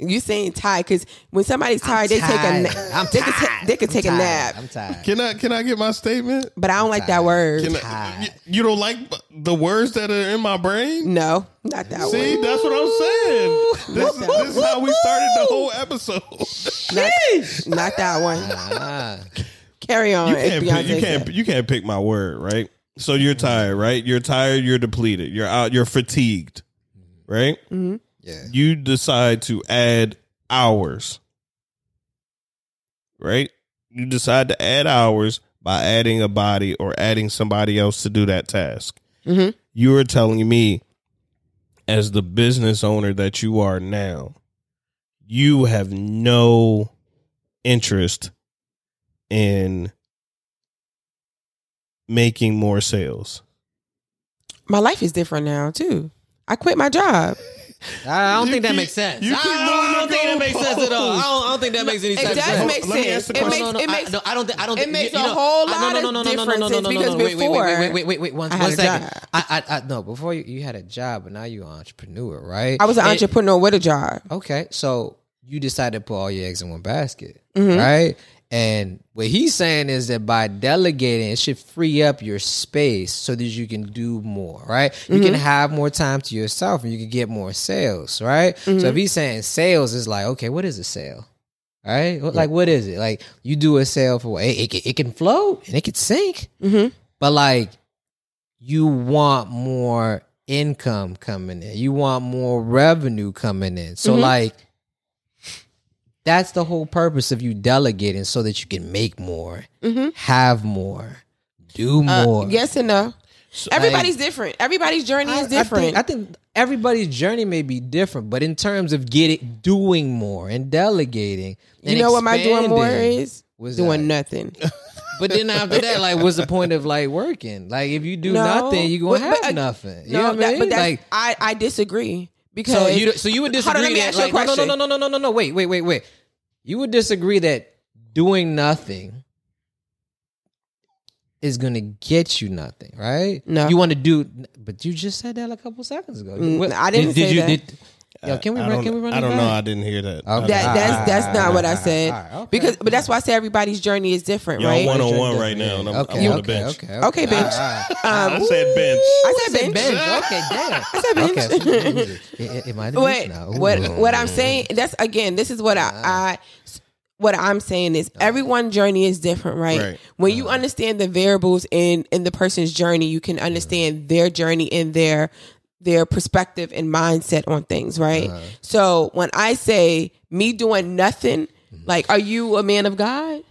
You saying tired because when somebody's tired, they take a tired. nap. I'm they could, ta- tired. they could I'm take a nap, I'm tired. can I can I get my statement? but I don't like that word. Can I, Tired. you, you don't like the words that are in my brain? no, not that See, word. that's what I'm saying. This, this is how we started the whole episode. Not, not that one. Ah, Carry on. you can't Beyonce pick, you can't you can't pick my word, right? So you're tired, right? You're tired. You're depleted. You're out. You're fatigued, right? Yeah. You decide to add hours, right? You decide to add hours by adding a body or adding somebody else to do that task. Mhm. You are telling me, as the business owner that you are now, you have no interest in making more sales. My life is different now too. I quit my job. I don't You think that makes sense. you I keep don't, I don't think that makes sense at all. I don't, I don't think that makes any sense. It does at all. make Let me sense. ask the It makes no, no, it I, makes no, I don't think. I don't. it makes you a know, whole lot no, of no, no, no, no, no, no, no, differences no, no, because no, wait, wait, before wait, wait, wait, wait, wait, one, I had one a I, I, I, no, before you, you had a job, but now you're an entrepreneur, right? I was an And- entrepreneur with a job. Okay, so you decided to put all your eggs in one basket, Mm-hmm. right? And what he's saying is that by delegating, it should free up your space so that you can do more, right? You can have more time to yourself and you can get more sales, right? So if he's saying sales is like, okay, what is a sale? Right? Like what is it? Like you do a sale for? It, it, can- it can float and it can sink, Mhm. but like you want more income coming in. You want more revenue coming in. So Mm-hmm. like that's the whole purpose of you delegating so that you can make more, have more, do Uh, more. yes and no. Everybody's different. Everybody's journey I, is I different. think, I think everybody's journey may be different, but in terms of getting doing more and delegating, you know what my doing more is? what's Doing that? nothing. But then after that, like, what's the point of like working? Like, if you do No. nothing, you are gonna But- have uh, nothing. You no, know what I mean? but like, I I disagree because so you so you would on, disagree let me that ask you a like no no question. no no no no no no wait wait wait wait you would disagree that doing nothing is gonna get you nothing, right? No. you want to do, but you just said that a couple seconds ago. Mm, I didn't did, say you, that. Did, yo, can we I run? Can we run? I don't know. I didn't hear that. Okay. that that's that's not what I said. All right, okay. Because but that's why I say everybody's journey is different, Y'all right? one on one right now, and I'm, okay, I'm on the okay, bench. Okay, Okay, bench. All right, I Um, said bench. I I said said bench. bench. Okay, damn. I said bench. Okay, so it, it might have what now. what oh, what I'm saying that's again this is what I, ah. I what I'm saying is ah. everyone's journey is different, right? Right. When you ah. understand the variables in in the person's journey, you can understand their journey and their their perspective and mindset on things, right? So when I say me doing nothing, like, are you a man of God?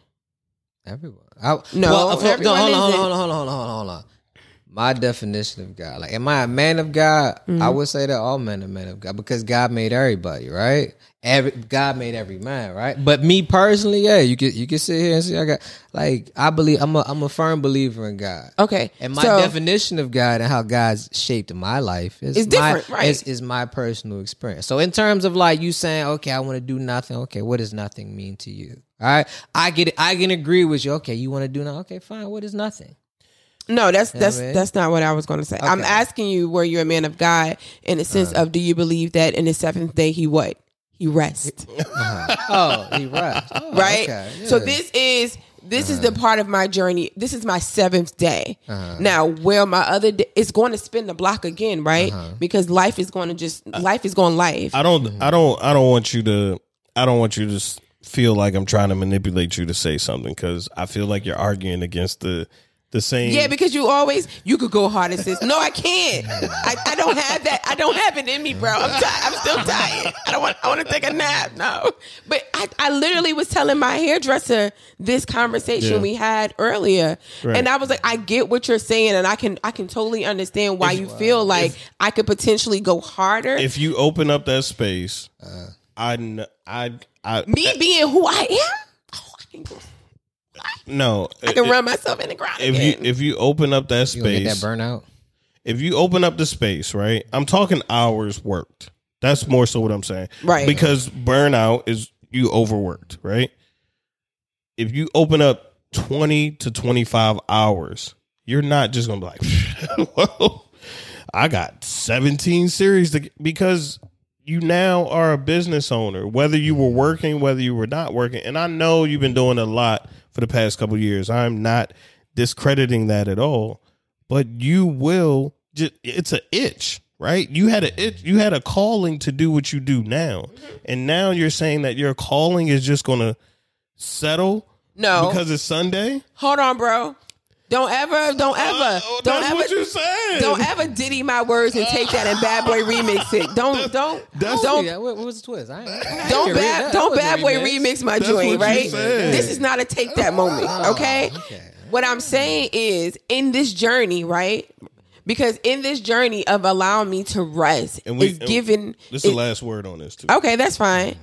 Everyone. I, No, well, for- everyone hold on, hold on, hold on, hold on, hold on, hold on, hold on. My definition of God, like, am I a man of God? Mm-hmm. I would say that all men are men of God because God made everybody, right? Every God made every man, right? But me personally, yeah, you can you can sit here and say I got like I believe I'm a I'm a firm believer in God. Okay, And my so- definition of God and how God's shaped my life is It's my, different, right. Is, is my personal experience. So in terms of like you saying, okay, I want to do nothing. Okay, what does nothing mean to you? All right, I get it. I can agree with you. Okay, you want to do nothing. Okay, fine. What is nothing? No, that's that's man. that's not what I was going to say. I'm asking you, were you a man of God in the sense Uh-huh. of do you believe that in the seventh day he what he rest, Oh, he right. Oh, right? okay, So this is this is the part of my journey. This is my seventh day. Uh-huh. Now, where my other day, it's going to spin the block again, right? Uh-huh. Because life is going to just life is going life. I don't. I don't. I don't want you to. I don't want you to feel like I'm trying to manipulate you to say something because I feel like you're arguing against the the same. Yeah, because you always you could go hard as this. No, I can't. I, I don't have that. I don't have it in me, bro. I'm tired. I'm still tired. I don't want. I want to take a nap. No, but I, I literally was telling my hairdresser this conversation Yeah. we had earlier, Right. and I was like, I get what you're saying, and I can I can totally understand why you feel like I could potentially go harder. if you open up that space, uh. I, kn- I, I, me being who I am, oh, I can go. No. I can run myself in the ground If again. you if you open up that You gonna get that space, burnout? if you open up the space, right? I'm talking hours worked. That's more so what I'm saying, Right. Because burnout is you overworked, right? If you open up 20 to 25 hours, you're not just gonna be like, well, I got 17 series to because you now are a business owner, whether you were working, whether you were not working. And I know you've been doing a lot for the past couple of years. I'm not discrediting that at all, but you will just it's an itch, right? You had a itch, you had a calling to do what you do now. Mm-hmm. And now you're saying that your calling is just going to settle no, because it's Sunday? hold on, bro. Don't ever, don't uh, ever, Oh, don't that's ever, what you said. don't ever diddy my words and take that and bad boy remix it. Don't, don't, that's- don't, Yeah, what, what was the twist? I, ain't- I don't bad, that. don't That bad boy remix. remix my That's joint, what right? said. This is not a take that moment, ah, okay? okay. What I'm saying is, in this journey, right? Because in this journey of allowing me to rest And we- is given. This is the last word on this too. Okay, that's fine.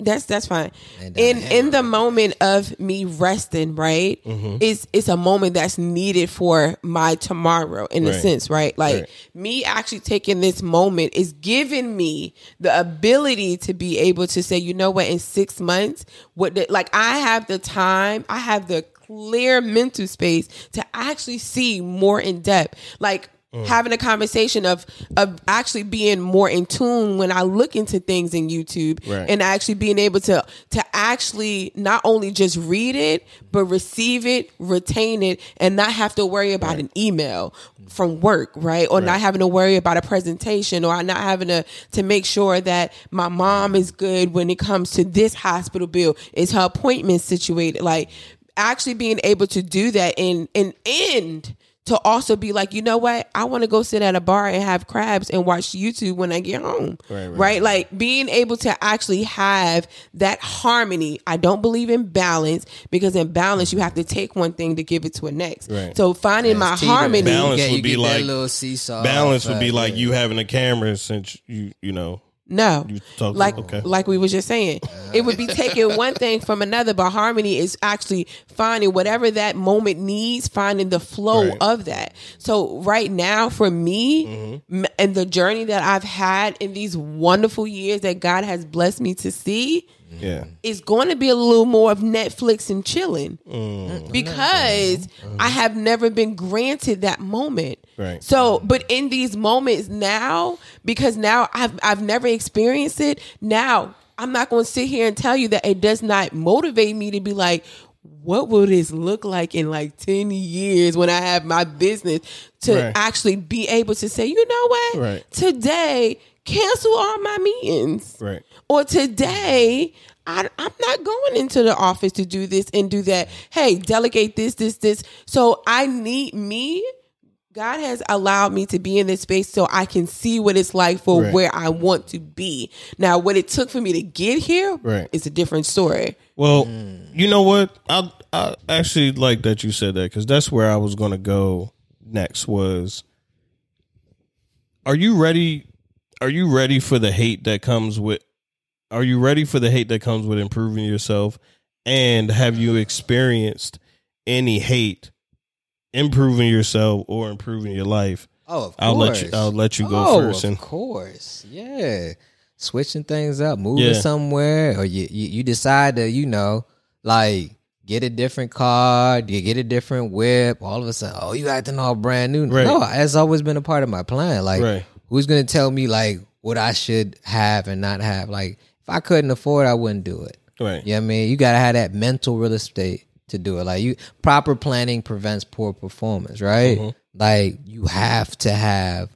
That's that's fine. And In the in the moment of me resting, right? Mm-hmm. It's it's a moment that's needed for my tomorrow in a sense, right? Like Right. me actually taking this moment is giving me the ability to be able to say, you know what, in six months, what the, like I have the time, I have the clear mental space to actually see more in depth. Like Mm. having a conversation of of actually being more in tune when I look into things in YouTube Right. and actually being able to to actually not only just read it but receive it, retain it, and not have to worry about an email from work, right? Or not having to worry about a presentation or not having to to make sure that my mom is good when it comes to this hospital bill. Is her appointment situated? Like actually being able to do that and and end to also be like, you know what? I want to go sit at a bar and have crabs and watch YouTube when I get home. Right, Right, right. Like being able to actually have that harmony. I don't believe in balance because in balance you have to take one thing to give it to a next. Right. So finding my It's harmony. Balance You get- would be get that like- little seesaw. Balance would be like yeah. you having a camera since you you know No. You talk- like okay. like we was just saying. It would be taking one thing from another, but harmony is actually finding whatever that moment needs, finding the flow Right. of that. So right now for me Mm-hmm. m- and the journey that I've had in these wonderful years that God has blessed me to see, Yeah. it's going to be a little more of Netflix and chilling Mm. because I have never been granted that moment. Right. So, but in these moments now, because now I've I've never experienced it. Now I'm not going to sit here and tell you that it does not motivate me to be like, what will this look like in like 10 years when I have my business to Right. actually be able to say, you know what? Right. Today, cancel all my meetings Right. or today I, I'm not going into the office to do this and do that. Hey, delegate this, this, this. So I need me. God has allowed me to be in this space so I can see what it's like for Right. where I want to be. Now, what it took for me to get here Right. is a different story. Well, you know what? I I actually like that you said that because that's where I was going to go next. Was are you ready? Are you ready for the hate that comes with? Are you ready for the hate that comes with improving yourself? And have you experienced any hate improving yourself or improving your life? Oh, of course. I'll let you. I'll let you go oh, first. Of And course, yeah. Switching things up, moving Yeah. somewhere, or you, you you decide to you know like get a different car, you get a different whip. All of a sudden, oh, you acting all brand new. Right. No, that's always been a part of my plan. Like, Right. who's gonna tell me like what I should have and not have? Like, if I couldn't afford, I wouldn't do it. right. You know what I mean? You gotta have that mental real estate to do it. Like you proper planning prevents poor performance, right? Like you have to have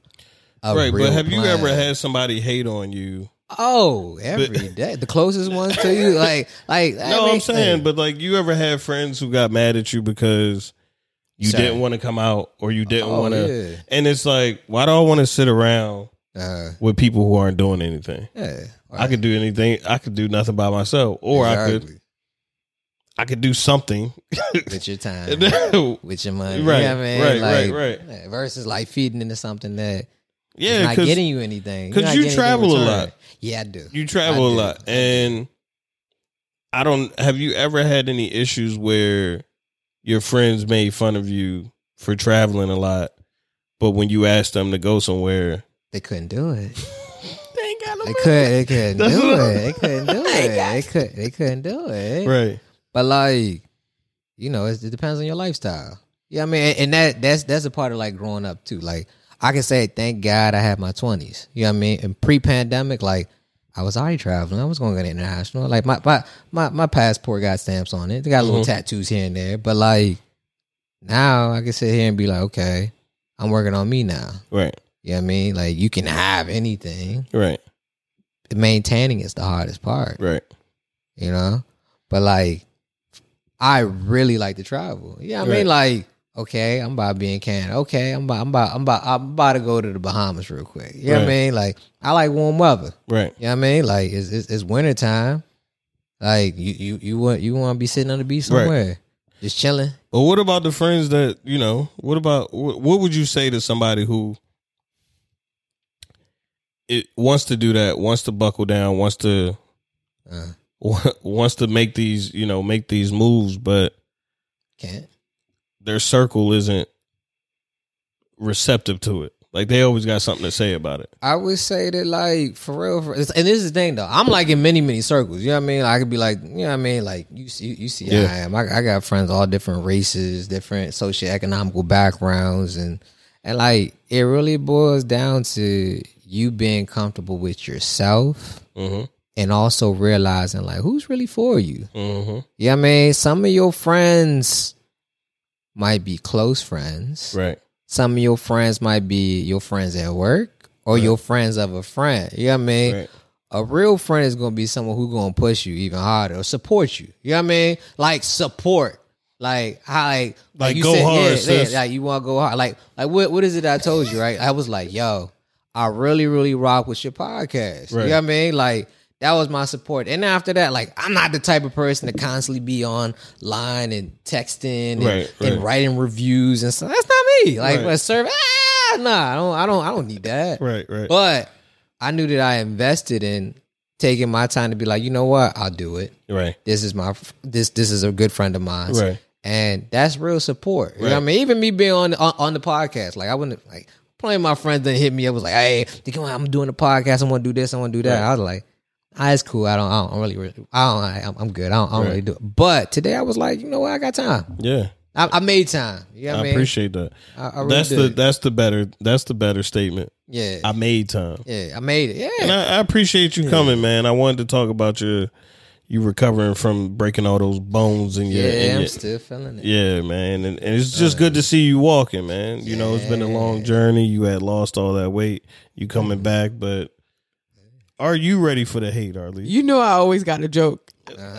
a Mm-hmm. Right. But have you ever had somebody hate on you? Oh, every day. The closest ones to you, like like No, I'm saying, but like, you ever had friends who got mad at you because you didn't want to come out or you didn't Oh, want to? yeah. And it's like, why do I want to sit around uh, with people who aren't doing anything? yeah. I could do anything. I could do nothing by myself, or I could, Exactly. I could do something. with your time, with your money, Right, You know what I mean? right, like, right, right. Versus like feeding into something that yeah, not getting you anything. 'cause You're you getting anything in travel a lot. Yeah, I do. you travel I a do. lot, and I don't. Have you ever had any issues where your friends made fun of you for traveling a lot, but when you asked them to go somewhere, They couldn't do it. they ain't got no They could. They couldn't That's do it. They couldn't do it. They could. They couldn't do it. right. But like, you know, it, it depends on your lifestyle. Yeah, I mean, and, and that that's that's a part of like growing up too. Like, I can say, thank God I had my twenties. You know what I mean? And pre-pandemic, like, I was already traveling. I was going to go international. Like my my my, my passport got stamps on it. They got little mm-hmm. tattoos here and there. But like, now I can sit here and be like, okay, I'm working on me now. Right. You know what I mean? Like, you can have anything. Right. Maintaining is the hardest part Right. you know. But like, I really like to travel. Yeah, I Right. mean, like, okay, I'm about to be in Canada. Okay, I'm about, I'm about, I'm about, I'm about to go to the Bahamas real quick. You know what I mean? Like, I like warm weather. Right. You know what I mean? Like, it's it's, it's winter time. Like, you you you want you want to be sitting on the beach Right. somewhere, just chilling. But what about the friends that you know? What about what, what would you say to somebody who it wants to do that, wants to buckle down, wants to Uh, wants to make these you know make these moves, but can't. their circle isn't receptive to it. Like they always got something to say about it. I would say that like for real, for, and this is the thing though. I'm like in many many circles. You know what I mean? Like, I could be like, you know what I mean? Like you see, you see, how Yeah. I am. I, I got friends all different races, different socioeconomical backgrounds, and and like it really boils down to you being comfortable with yourself Mm-hmm. And also realizing like who's really for you. Mm-hmm. Yeah, I mean, some of your friends might be close friends. Right. Some of your friends might be your friends at work or your friends of a friend. Yeah, I mean? Right. A real friend is gonna be someone who's gonna push you even harder or support you. You know what I mean? Like support. Like how like Like, you go said, hard, yeah, yeah, like you wanna go hard. Like like what what is it I told you, right? I was like, yo, I really, really rock with your podcast. Right. You know what I mean? Like that was my support. And after that, like I'm not the type of person to constantly be online and texting and, Right, and writing reviews and stuff. That's not me. Like Right. let's serve ah nah, I don't I don't I don't need that. Right. Right. But I knew that I invested in taking my time to be like, you know what, I'll do it. Right. This is my this this is a good friend of mine, Right. and that's real support. You know what I mean? Even me being on on, on the podcast, like I wouldn't like plenty of my friends that hit me up was like, hey, come on, I'm doing a podcast. I want to do this. I want to do that. Right. I was like. Ah, it's cool. I don't. I don't really. really I don't. I, I'm, I'm good. I don't, I don't Right. really do it. But today I was like, you know what? I got time. Yeah. I, I made time. You know I I mean? appreciate that. I, really that's the that's the better that's the better statement. yeah. I made time. yeah. I made it. And Yeah. I, I appreciate you coming, man. I wanted to talk about your you recovering from breaking all those bones in your, Yeah. in I'm your- still feeling it. yeah, man. And, and it's just good to see you walking, man. You know, it's been a long journey. You had lost all that weight. You coming back, but are you ready for the hate, Arlie? You know I always got a joke.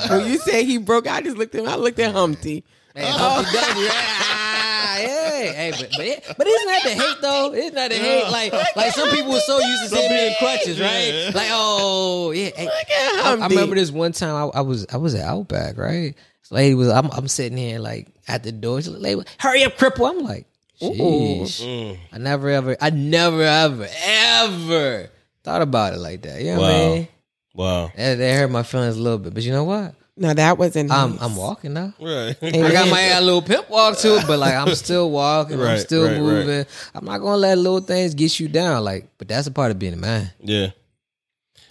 When you say he broke, I just looked at him. I looked at Humpty. Hey, Humpty Dumpty, right? Ah, yeah. Hey, but but, it, but isn't that the hate though? Isn't that the hate? Like like some people were so used to seeing me in crutches, right? Yeah. Like oh yeah. Hey, at I, I Humpty. remember this one time I, I was I was at Outback, right? This lady was I'm I'm sitting here like at the door. She's like, lady, hurry up, cripple. I'm like, sheesh. Mm. I never ever I never ever ever thought about it like that. You know what I Wow. mean? Wow. That, that hurt my feelings a little bit. But you know what? No, that wasn't. I'm nice. I'm walking now. Right. I got my a little pimp walk to it, but like I'm still walking, I'm still right, right. moving. I'm not gonna let little things get you down. Like, but that's a part of being a man. yeah.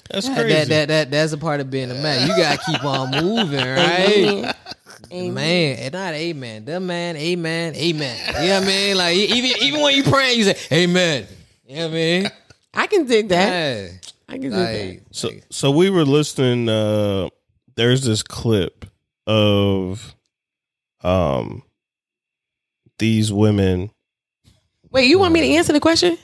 That's That, crazy. that, that, that- that's a part of being a man. You gotta keep on moving, right? Amen. Man, and not amen. The man, amen, amen. You know what I mean? Like even even when you praying, you say amen. You know what I mean? I can dig that. Yeah. I can dig that. So so we were listening uh there's this clip of um these women Wait, you want me to answer the question?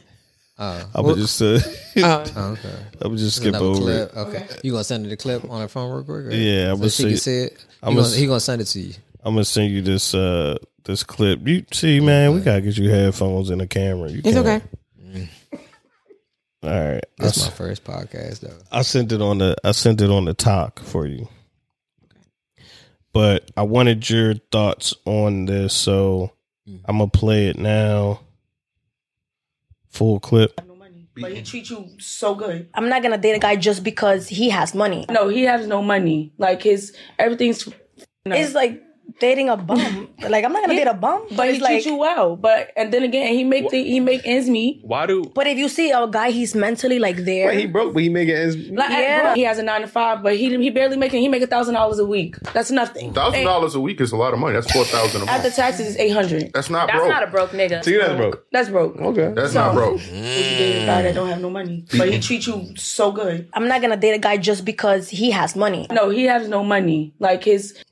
oh, I would just uh, Uh, oh, okay. I would just skip Another over clip. it. Okay, you gonna send her the clip on her phone real quick? or- Yeah, I so would she can see- see it. I'm gonna gonna, he gonna send it to you. I'm gonna send you this uh this clip. You see, man, we gotta get you headphones and a camera. You it's can't- okay. All right, That's s- my first podcast though. I sent it on the I sent it on the talk for you. But I wanted your thoughts on this, so mm. I'm gonna play it now. Full clip. But he treats you so good. I'm not gonna date a guy just because he has money. No, he has no money. Like his everything's. No. It's like dating a bum. like I'm not gonna date a bum, but, but he it's like. treats you well. But and then again, he make the, he make ends meet. Why do But if you see a guy, he's mentally like there. he broke, but he making ends. Like, Yeah. he has a nine to five, but he he barely making he make a thousand dollars a week. That's nothing. Thousand dollars a week is a lot of money. That's four thousand a After month. taxes, is eight hundred. That's not broke. That's broke. not a broke nigga. See, that's broke. That's broke. Okay. That's not broke. Would you date a guy that don't have no money? But he mm-hmm. treats you so good. I'm not gonna date a guy just because he has money. No, he has no money. Like his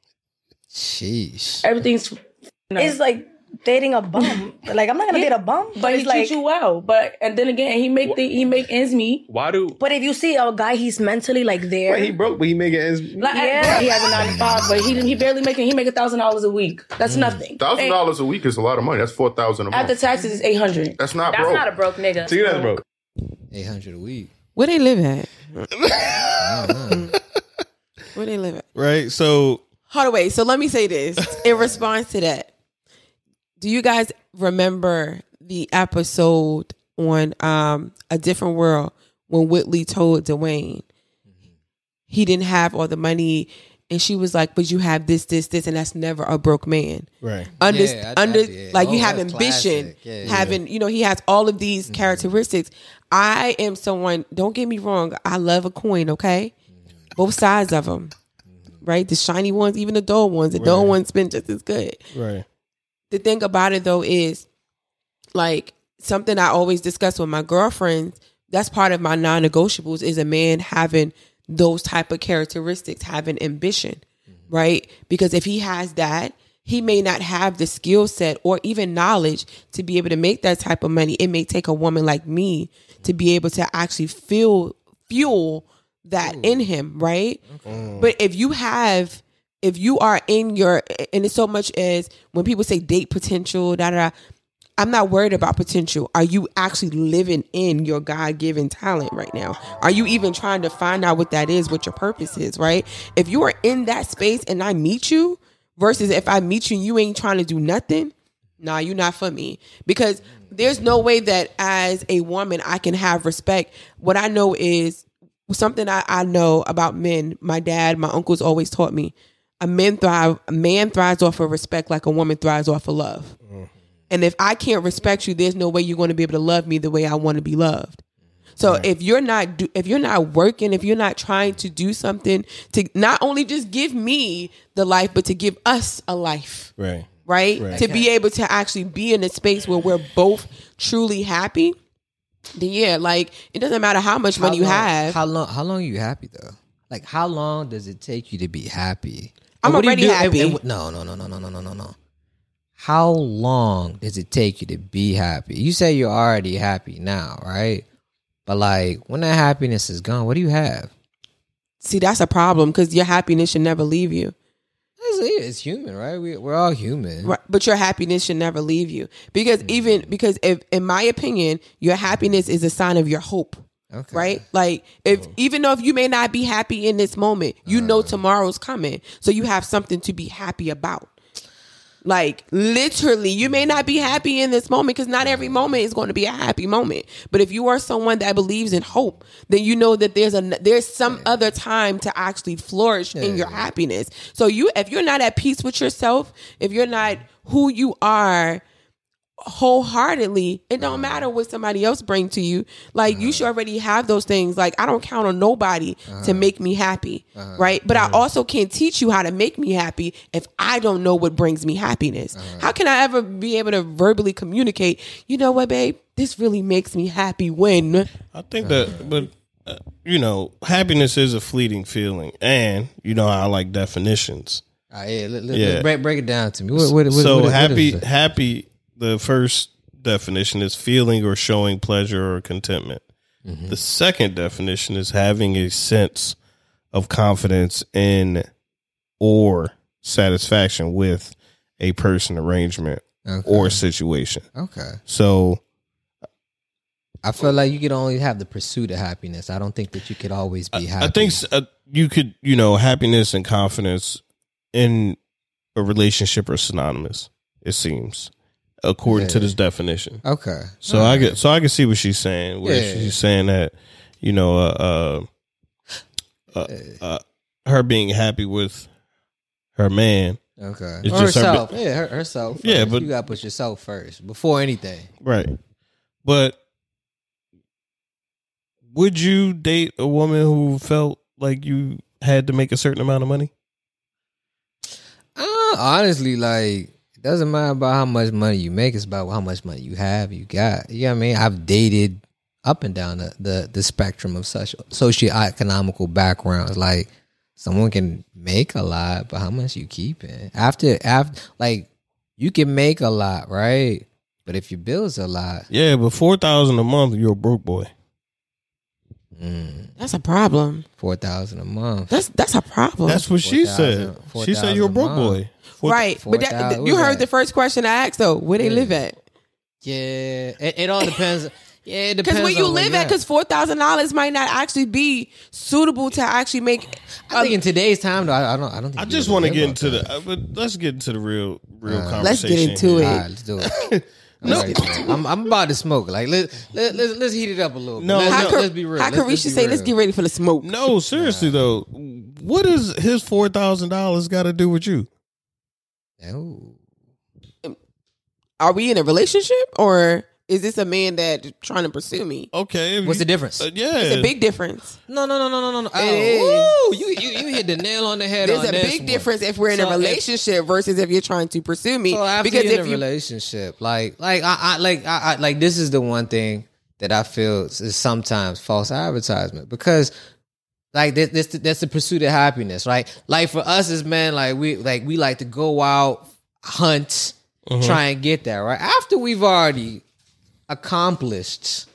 Sheesh. everything's. No. It's like dating a bum. like I'm not gonna date a bum, but, but he it's like. treats you well. But and then again, he make the he make ends meet. Why do But if you see a guy, he's mentally like there. he broke, but he making ends. Like, Yeah. he has a nine to five, but he he barely making he make a thousand dollars a week. That's mm. nothing. Thousand And dollars a week is a lot of money. That's four thousand a month. After taxes, is eight hundred. That's not broke. That's broke. not a broke nigga. See, that's broke. Eight hundred a week. Where they live at? Where they live at? Right? So Hold on, wait. So let me say this in response to that. Do you guys remember the episode on um, A Different World when Whitley told Dwayne he didn't have all the money and she was like, But you have this, this, this, and that's never a broke man. right. Under, Yeah, I- I under did. like you Oh, have ambition. Yeah, having you know, he has all of these Mm-hmm. characteristics. I am someone, don't get me wrong, I love a coin, okay? Both sides of them. Right? The shiny ones, even the dull ones. The dull ones spin just as good Right. the thing about it though is like something I always discuss with my girlfriends. That's part of my non-negotiables is a man having those type of characteristics, having ambition, mm-hmm. right? Because if he has that, he may not have the skill set or even knowledge to be able to make that type of money. It may take a woman like me to be able to actually feel fuel that in mm. him, right? Mm. But if you have if you are in your and it's so much as when people say date potential, da da da. I'm not worried about potential. Are you actually living in your God given talent right now? Are you even trying to find out what that is, what your purpose is, right? If you are in that space and I meet you, versus if I meet you and you ain't trying to do nothing, nah, you're not for me. Because there's no way that as a woman I can have respect. What I know is something I, I know about men. My dad, my uncles always taught me. A man thrive a man thrives off of respect like a woman thrives off of love. Mm-hmm. And if I can't respect you, there's no way you're going to be able to love me the way I want to be loved. So if you're not do, if you're not working, if you're not trying to do something to not only just give me the life, but to give us a life, Right. right? Right. To be able to actually be in a space where we're both truly happy, then yeah, like it doesn't matter how much money you have. How long? How long are you happy though? Like how long does it take you to be happy? I'm And what do already do- happy. and no, no, no, no, no, no, no, no, no. How long does it take you to be happy? You say you're already happy now, right? But like when that happiness is gone, what do you have? See, that's a problem because your happiness should never leave you. It's, it's human, right? We, we're all human. Right, but your happiness should never leave you because Mm-hmm. even because if in my opinion your happiness is a sign of your hope Okay. right like if even though if you may not be happy in this moment you Uh. know tomorrow's coming so you have something to be happy about like literally you may not be happy in this moment because not every moment is going to be a happy moment. But if you are someone that believes in hope then you know that there's a there's some other time to actually flourish in your happiness. So you if you're not at peace with yourself if you're not who you are wholeheartedly it don't mm-hmm. matter what somebody else bring to you. Like you should uh-huh. already have those things. Like i don't count on nobody to uh-huh. make me happy uh-huh. right? But i also can't teach you how to make me happy if i don't know what brings me happiness. How can i ever be able to verbally communicate you know what babe? This really makes me happy when I think that, but uh, you know, happiness is a fleeting feeling, and you know I like definitions. Ah, yeah, let, let- Yeah. let- break, break it down to me. What, what, what, so what- what happy, is happy. The first definition is feeling or showing pleasure or contentment. Mm-hmm. The second definition is having a sense of confidence in or satisfaction with a person, arrangement, Okay. or situation. Okay. So I feel like you could only have the pursuit of happiness. I don't think that you could always be happy. I think uh, you could, you know, happiness and confidence in a relationship are synonymous. It seems, according to this definition. Okay. So I get, so I can see what she's saying. Where Yeah. she's saying that, you know, uh, uh, uh, uh, her being happy with her man, Okay. It's or just her herself. yeah, her, herself. Yeah, but- you gotta put yourself first before anything. right? But would you date a woman who felt like you had to make a certain amount of money? Uh, honestly, like doesn't matter about how much money you make. It's about how much money you have. You got. You know what I mean? I've dated up and down the the, the spectrum of such socioeconomical backgrounds. Like someone can make a lot, but how much you keeping after after like you can make a lot, right? But if your bills a lot, Yeah, but four thousand a month, you're a broke boy. Mm, that's a problem four thousand a month. that's that's a problem That's what she 4,000 said. She said you're a broke boy. Four- right but that, 4,000 you heard that? the first question i asked though where they Yeah. live at Yeah, it, it all depends. Yeah, it depends. Because where you on live at, because four thousand dollars might not actually be suitable to actually make. I think in today's time, though, I, I don't. I don't. Think I just want to get into that. the. Uh, but let's get into the real, real Uh, Let's get into here. it. All right, let's do it. Let's. I'm, I'm about to smoke. Like let let let's, let's heat it up a little. bit. No, let's, no. How, let's, be real. how Let's- let's Carisha be say, "Let's get ready for the smoke." No, seriously though, what does his four thousand dollars got to do with you? Ooh. Are we in a relationship, or is this a man that trying to pursue me? Okay, What's the difference? uh, yeah, It's a big difference. No, no, no, no, no, no, no. Oh, woo, you, you you hit the nail on the head. There's on a this big one. difference if we're in So a if- relationship versus if you're trying to pursue me. So after because you're in if a you relationship, like, like I, I like, I, I, like, this is the one thing that I feel is sometimes false advertisement because, like, this, this, that's the pursuit of happiness, right? Like for us as men, like we, like we like to go out, hunt, try and get that, right? After we've already accomplished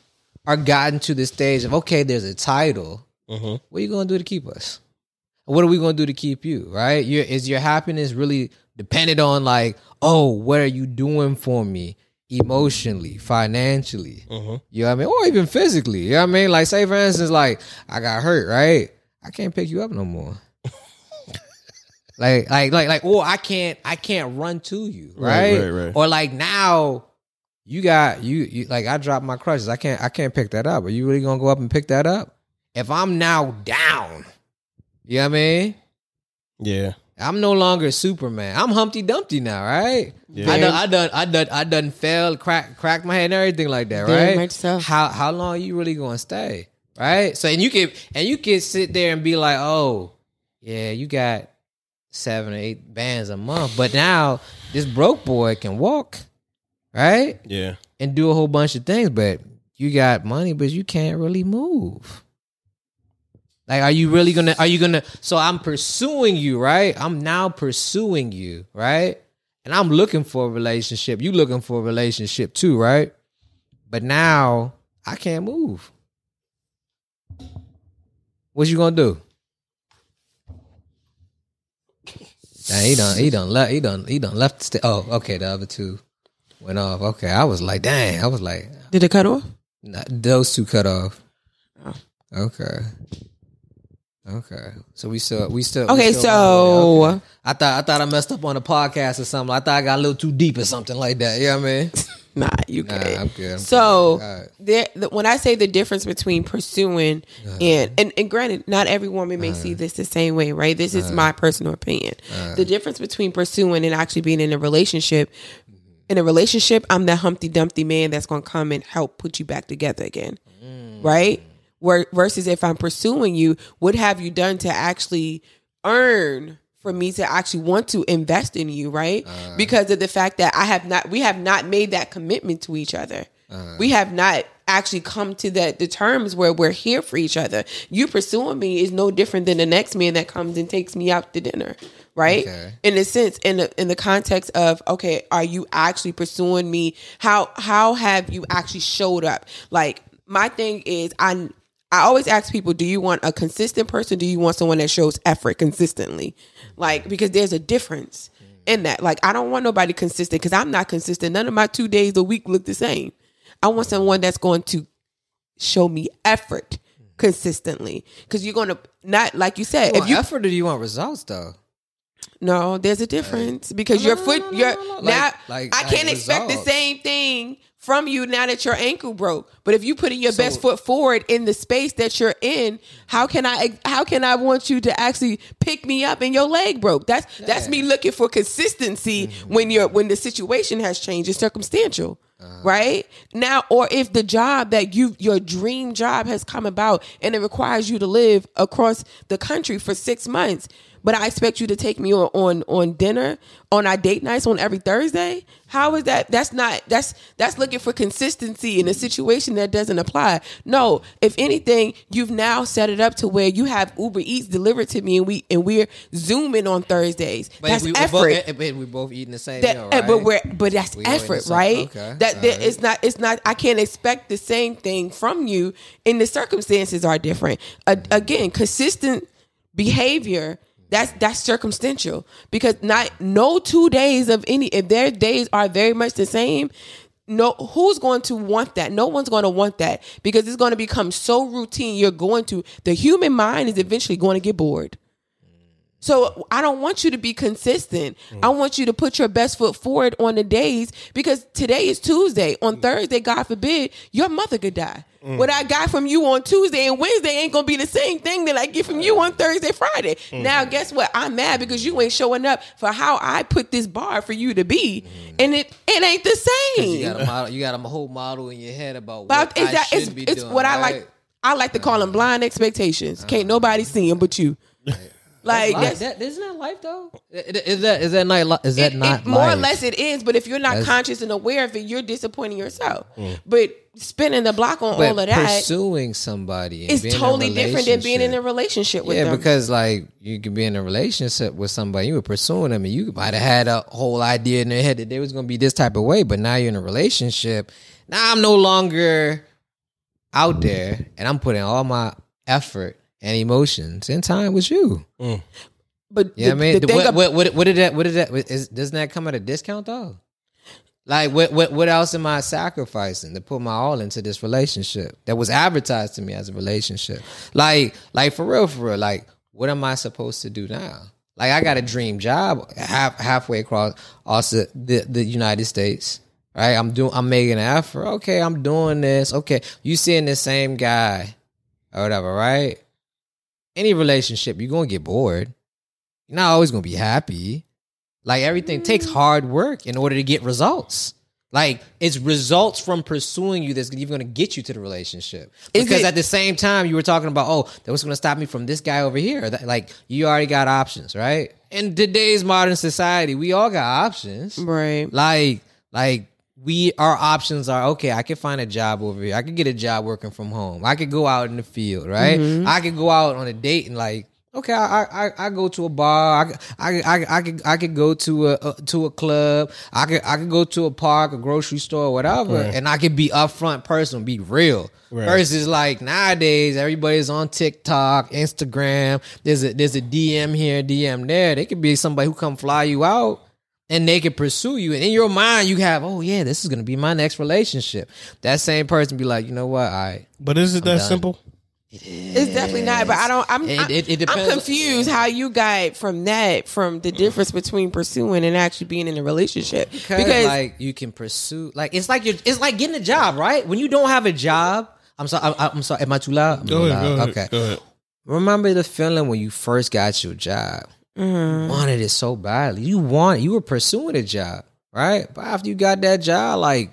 or gotten to the stage of okay, there's a title. Mhm. What are you gonna do to keep us? What are we gonna do to keep you? Right? Your is your happiness really dependent on like, oh, what are you doing for me emotionally, financially? Mhm. You know what I mean? Or even physically. You know what I mean? Like, say for instance, like I got hurt, right? I can't pick you up no more. like like like like or I can't I can't run to you, right? Right, right, right. Or like now you got you, you like I dropped my crutches. I can't I can't pick that up. Are you really gonna go up and pick that up? If I'm now down, you know what I mean? Yeah. I'm no longer Superman. I'm Humpty Dumpty now, right? Yeah. I done, I done, I done, I done failed, crack, cracked my head and everything like that, Very right? so. How how long are you really gonna stay, right? So and you can and you can sit there and be like, oh, yeah, you got seven or eight bands a month, but now this broke boy can walk, right, Yeah. and do a whole bunch of things, but you got money, but you can't really move. Like, are you really gonna? Are you gonna? So I'm pursuing you, right? I'm now pursuing you, right? And I'm looking for a relationship. You looking for a relationship too, right? But now I can't move. What you gonna do? Dang, he done, he done left, he done, he done left. The sta- oh, okay, the other two went off. Okay, I was like, dang, I was like, Did it cut off? Nah, those two cut off. Okay. Okay. So we still we still we Okay, still- so- okay. I thought I thought I messed up on the podcast or something. I thought I got a little too deep or something like that. You know what I mean? Nah, you Nah, can't. I'm good. I'm So good. All right. there, the, when I say the difference between pursuing Uh-huh. and, and and granted, not every woman may see this the same way, right? This Uh-huh. is my personal opinion. The difference between pursuing and actually being in a relationship. In a relationship, I'm that Humpty Dumpty man that's gonna come and help put you back together again, Mm. right? Where versus if I'm pursuing you, what have you done to actually earn for me to actually want to invest in you, right? Uh. because of the fact that I have not, we have not made that commitment to each other. Uh. we have not actually come to that the terms where we're here for each other. You pursuing me is no different than the next man that comes and takes me out to dinner, right? Okay. In a sense, in the in the context of okay, are you actually pursuing me? How how have you actually showed up? Like my thing is, I I always ask people, do you want a consistent person? Do you want someone that shows effort consistently? Like because there's a difference mm. in that. Like I don't want nobody consistent because I'm not consistent. None of my two days a week look the same. I want someone that's going to show me effort mm. consistently because you're going to not like you said You if you effort or do you want results though? No, there's a difference because No, your foot, no, no, your no, no. now. Like- like- I can't like expect the same thing from you now that your ankle broke. But if you putting your So- best foot forward in the space that you're in, how can I? How can I want you to actually pick me up and your leg broke? That's that's me looking for consistency Mm-hmm. when you're when the situation has changed. It's circumstantial. Uh-huh. Right now, or if the job that you your dream job has come about and it requires you to live across the country for six months, but I expect you to take me on on, on dinner on our date nights on every Thursday. How is that? That's not that's that's looking for consistency in a situation that doesn't apply. No, if anything, you've now set it up to where you have Uber Eats delivered to me and we and we're zooming on Thursdays. But that's we, effort. both, eh, eh, we both eating the same That, meal, eh, right? but we're but that's We all in the effort, right? okay, That, that alright. it's not it's not. I can't expect the same thing from you, and the circumstances are different. A- again, consistent behavior. That's that's circumstantial because not no two days of any if their days are very much the same. No, who's going to want that? No one's going to want that because it's going to become so routine. You're going to the human mind is eventually going to get bored. So I don't want you to be consistent. Mm. I want you to put your best foot forward on the days because today is Tuesday. On mm. Thursday, God forbid, your mother could die. Mm. What I got from you on Tuesday and Wednesday ain't gonna be the same thing that I get from you on Thursday, Friday. Now, guess what? I'm mad because you ain't showing up for how I put this bar for you to be, and it it ain't the same. you got a model, you got a whole model in your head about But what is I that should it's, be it's doing. what I like. I like to call them blind expectations. Can't nobody see them but you. Like Life, that's, that isn't that life though? Is that is that not li- is that it- not it- more or less it is. But if you're not That's- conscious and aware of it, you're disappointing yourself. But spinning the block on Mm. But all of that pursuing somebody is being in a totally different than being in a relationship. relationship with yeah, them. because like you could be in a relationship with somebody, you were pursuing them, and you might have had a whole idea in their head that they was gonna be this type of way, but now you're in a relationship. Now I'm no longer out there, and I'm putting all my effort and emotions and time with you. Mm. but Yeah, the, I mean, the the- thing what, ab- what, what, what did that? What did that? Is, doesn't that come at a discount though? Like, what, what, what else am I sacrificing to put my all into this relationship that was advertised to me as a relationship? Like, like for real, for real. Like, what am I supposed to do now? Like I got a dream job half halfway across also the the United States. Right, I'm doing. I'm making an effort. Okay, I'm doing this. Okay, you seeing the same guy or whatever, right? Any relationship, you're gonna get bored. You're not always gonna be happy. Like everything takes mm. hard work in order to get results. Like it's results from pursuing you that's even going to get you to the relationship. Because it- at the same time, you were talking about, oh, that was going to stop me from this guy over here. That, like you already got options, right? In today's modern society, we all got options. Right. Like, like we our options are okay. I can find a job over here. I could get a job working from home. I could go out in the field, right? Mm-hmm. I could go out on a date and like, okay, I I, I go to a bar. I I I, I could I could go to a, a to a club. I could I could go to a park, a grocery store, whatever, and I could be upfront person, be real. Right. Versus like nowadays, everybody's on TikTok, Instagram. There's a there's a DM here, DM there. They could be somebody who come fly you out and they can pursue you. And in your mind, you have, oh yeah, this is gonna be my next relationship. That same person be like, you know what, I But is it that done. simple? It's It's definitely not, but I don't. I'm. It- I'm, it- it I'm confused how you got from that from the difference between pursuing and actually being in a relationship because, like you can pursue, like it's like you're, it's like getting a job, right? When you don't have a job, I'm sorry, I'm, I'm sorry, am I too loud? I'm Go too ahead. Go ahead. Okay. Go ahead. Remember the feeling when you first got your job? You wanted it so badly. You want you were pursuing a job, right? But after you got that job, like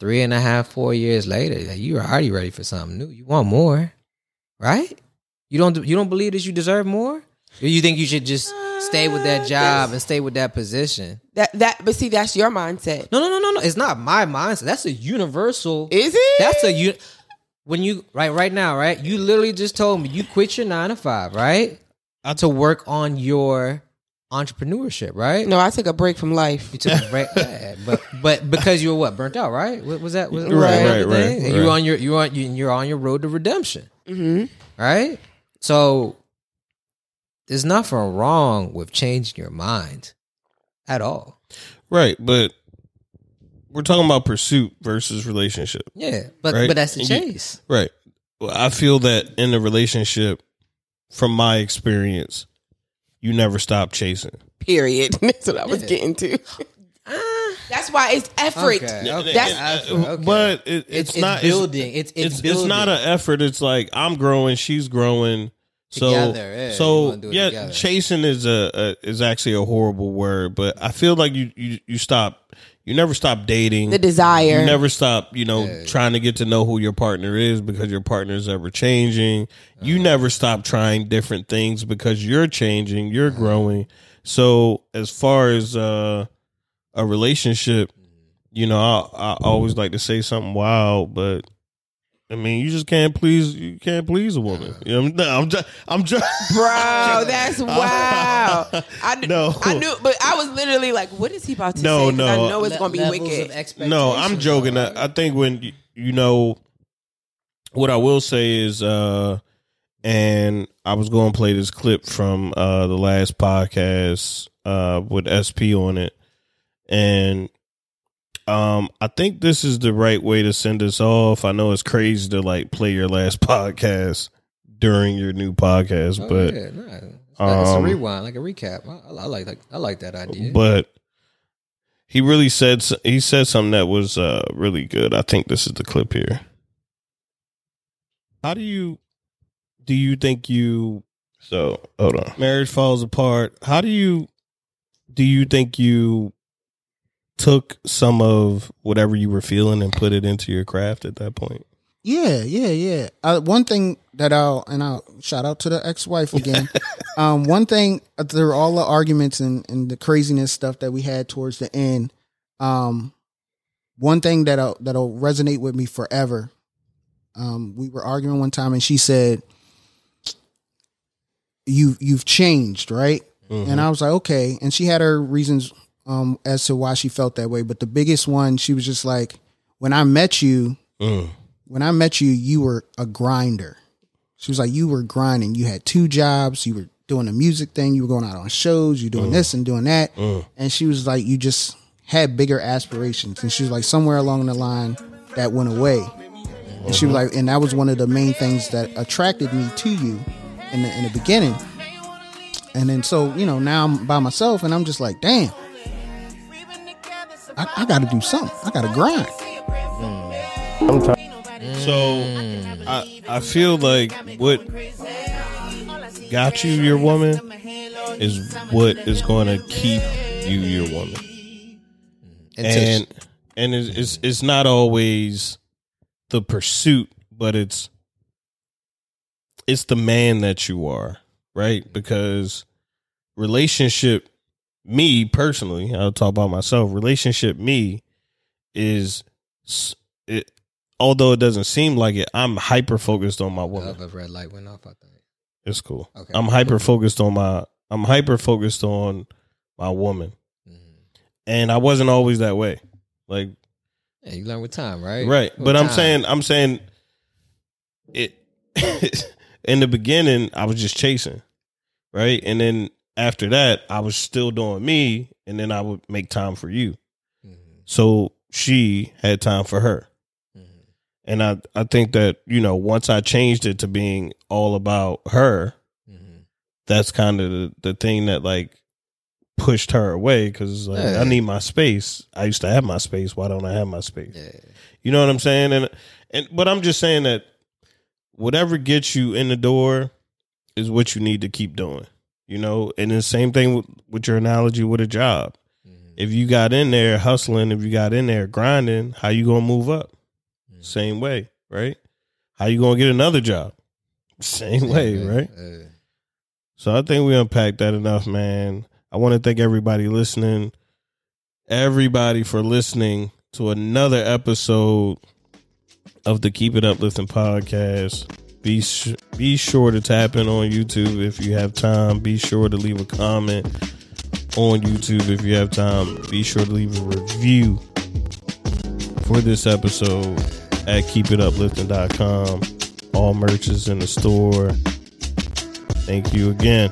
three and a half, four years later, like, you were already ready for something new. You want more, right? You don't you don't believe that you deserve more? Or you think you should just stay with that uh, job and stay with that position? that that. But see, that's your mindset. No, no, no, no, no. It's not my mindset. That's a universal. Is it? That's a you. When you right right now, right? You literally just told me you quit your nine to five, right? I- to work on your entrepreneurship, right? No, I took a break from life. You took a break, yeah, but but because you were what burnt out, right? What was that? Was, was Right, that right, right. And you're on your you're on you- you're on your road to redemption, Mm-hmm. right? So there's nothing wrong with changing your mind at all. Right, but we're talking about pursuit versus relationship. Yeah, but Right. but that's the And you- chase. Right. Well, I feel that in a relationship, from my experience, you never stop chasing. Period. That's what I was getting to. Uh, that's why it's effort. Okay, okay. That's- I- okay. But it, it's, it's, it's not building. It's it's, It's, building. it's not an effort. It's like I'm growing, she's growing. So Together, yeah, so wanna do it yeah, together. chasing is a, a is actually a horrible word, but I feel like you you you stop. You never stop dating. The desire. You never stop, you know, Yeah. trying to get to know who your partner is because your partner is ever changing. You Uh-huh. never stop trying different things because you're changing, you're Uh-huh. growing. So as far as uh, a relationship, you know, I, I always like to say something wild, but I mean, you just can't please you can't please a woman. You know, no, I'm just I'm just Bro, that's wow. I kn- No. I knew, but I was literally like, "What is he about to No, say?" 'Cause no. I know it's Le- gonna be wicked. No, I'm joking. I, I think when y- you know what I will say is, uh, and I was going to play this clip from uh the last podcast uh with SP on it, and um, I think this is the right way to send us off. I know it's crazy to like play your last podcast during your new podcast, Oh, but yeah, nah. it's, like- it's a um, rewind, like a recap. I, I like that. I like that idea. but he really said he said something that was uh, really good. I think this is the clip here. How do you do you think you so hold on marriage falls apart? How do you do you think you took some of whatever you were feeling and put it into your craft at that point? Yeah, yeah, yeah. Uh, one thing that I'll and I'll shout out to the ex-wife again. um, one thing uh, through all the arguments and, and the craziness stuff that we had towards the end, um, one thing that'll that'll resonate with me forever. Um, we were arguing one time, and she said, "You you've changed, right?" And I was like, "Okay." And she had her reasons um, as to why she felt that way, but the biggest one, she was just like, "When I met you." Mm. when I met you, you were a grinder. She was like, you were grinding. You had two jobs. You were doing the music thing. You were going out on shows. You doing this and doing that. And she was like, you just had bigger aspirations. And she was like, somewhere along the line, that went away. And she was like, and that was one of the main things that attracted me to you in the in the beginning. And then so you know now I'm by myself, and I'm just like, damn, I, I got to do something. I got to grind. So I I feel like what got you your woman is what is going to keep you your woman. And and it's, it's it's not always the pursuit, but it's it's the man that you are, right? Because relationship me personally, I'll talk about myself. Relationship me is it although it doesn't seem like it, I'm hyper focused on my woman. a red light went off. I think. It's cool. Okay. I'm hyper focused on my I'm hyper focused on my woman. Mm-hmm. And I wasn't always that way. Like Yeah, you learn with time, right? right. With But I'm saying I'm saying it in the beginning I was just chasing. Right? And then after that I was still doing me and then I would make time for you. Mm-hmm. So she had time for her. Mm-hmm. And I, I think that, you know, once I changed it to being all about her, mm-hmm. that's kind of the, the thing that like pushed her away because like Yeah. I need my space. I used to have my space. Why don't I have my space? You know what I'm saying? And and but I'm just saying that whatever gets you in the door is what you need to keep doing. You know, and the same thing with, with your analogy with a job. If you got in there hustling, if you got in there grinding, how you gonna move up? Mm-hmm. Same way, right? How you gonna get another job? Same, way, right? So I think we unpacked that enough, man. I want to thank everybody listening, everybody for listening to another episode of the Keep It Uplifting podcast. Be sh- be sure to tap in on YouTube if you have time. Be sure to leave a comment on YouTube if you have time. Be sure to leave a review for this episode at keepituplifting.com. All merch is in the store. Thank you again.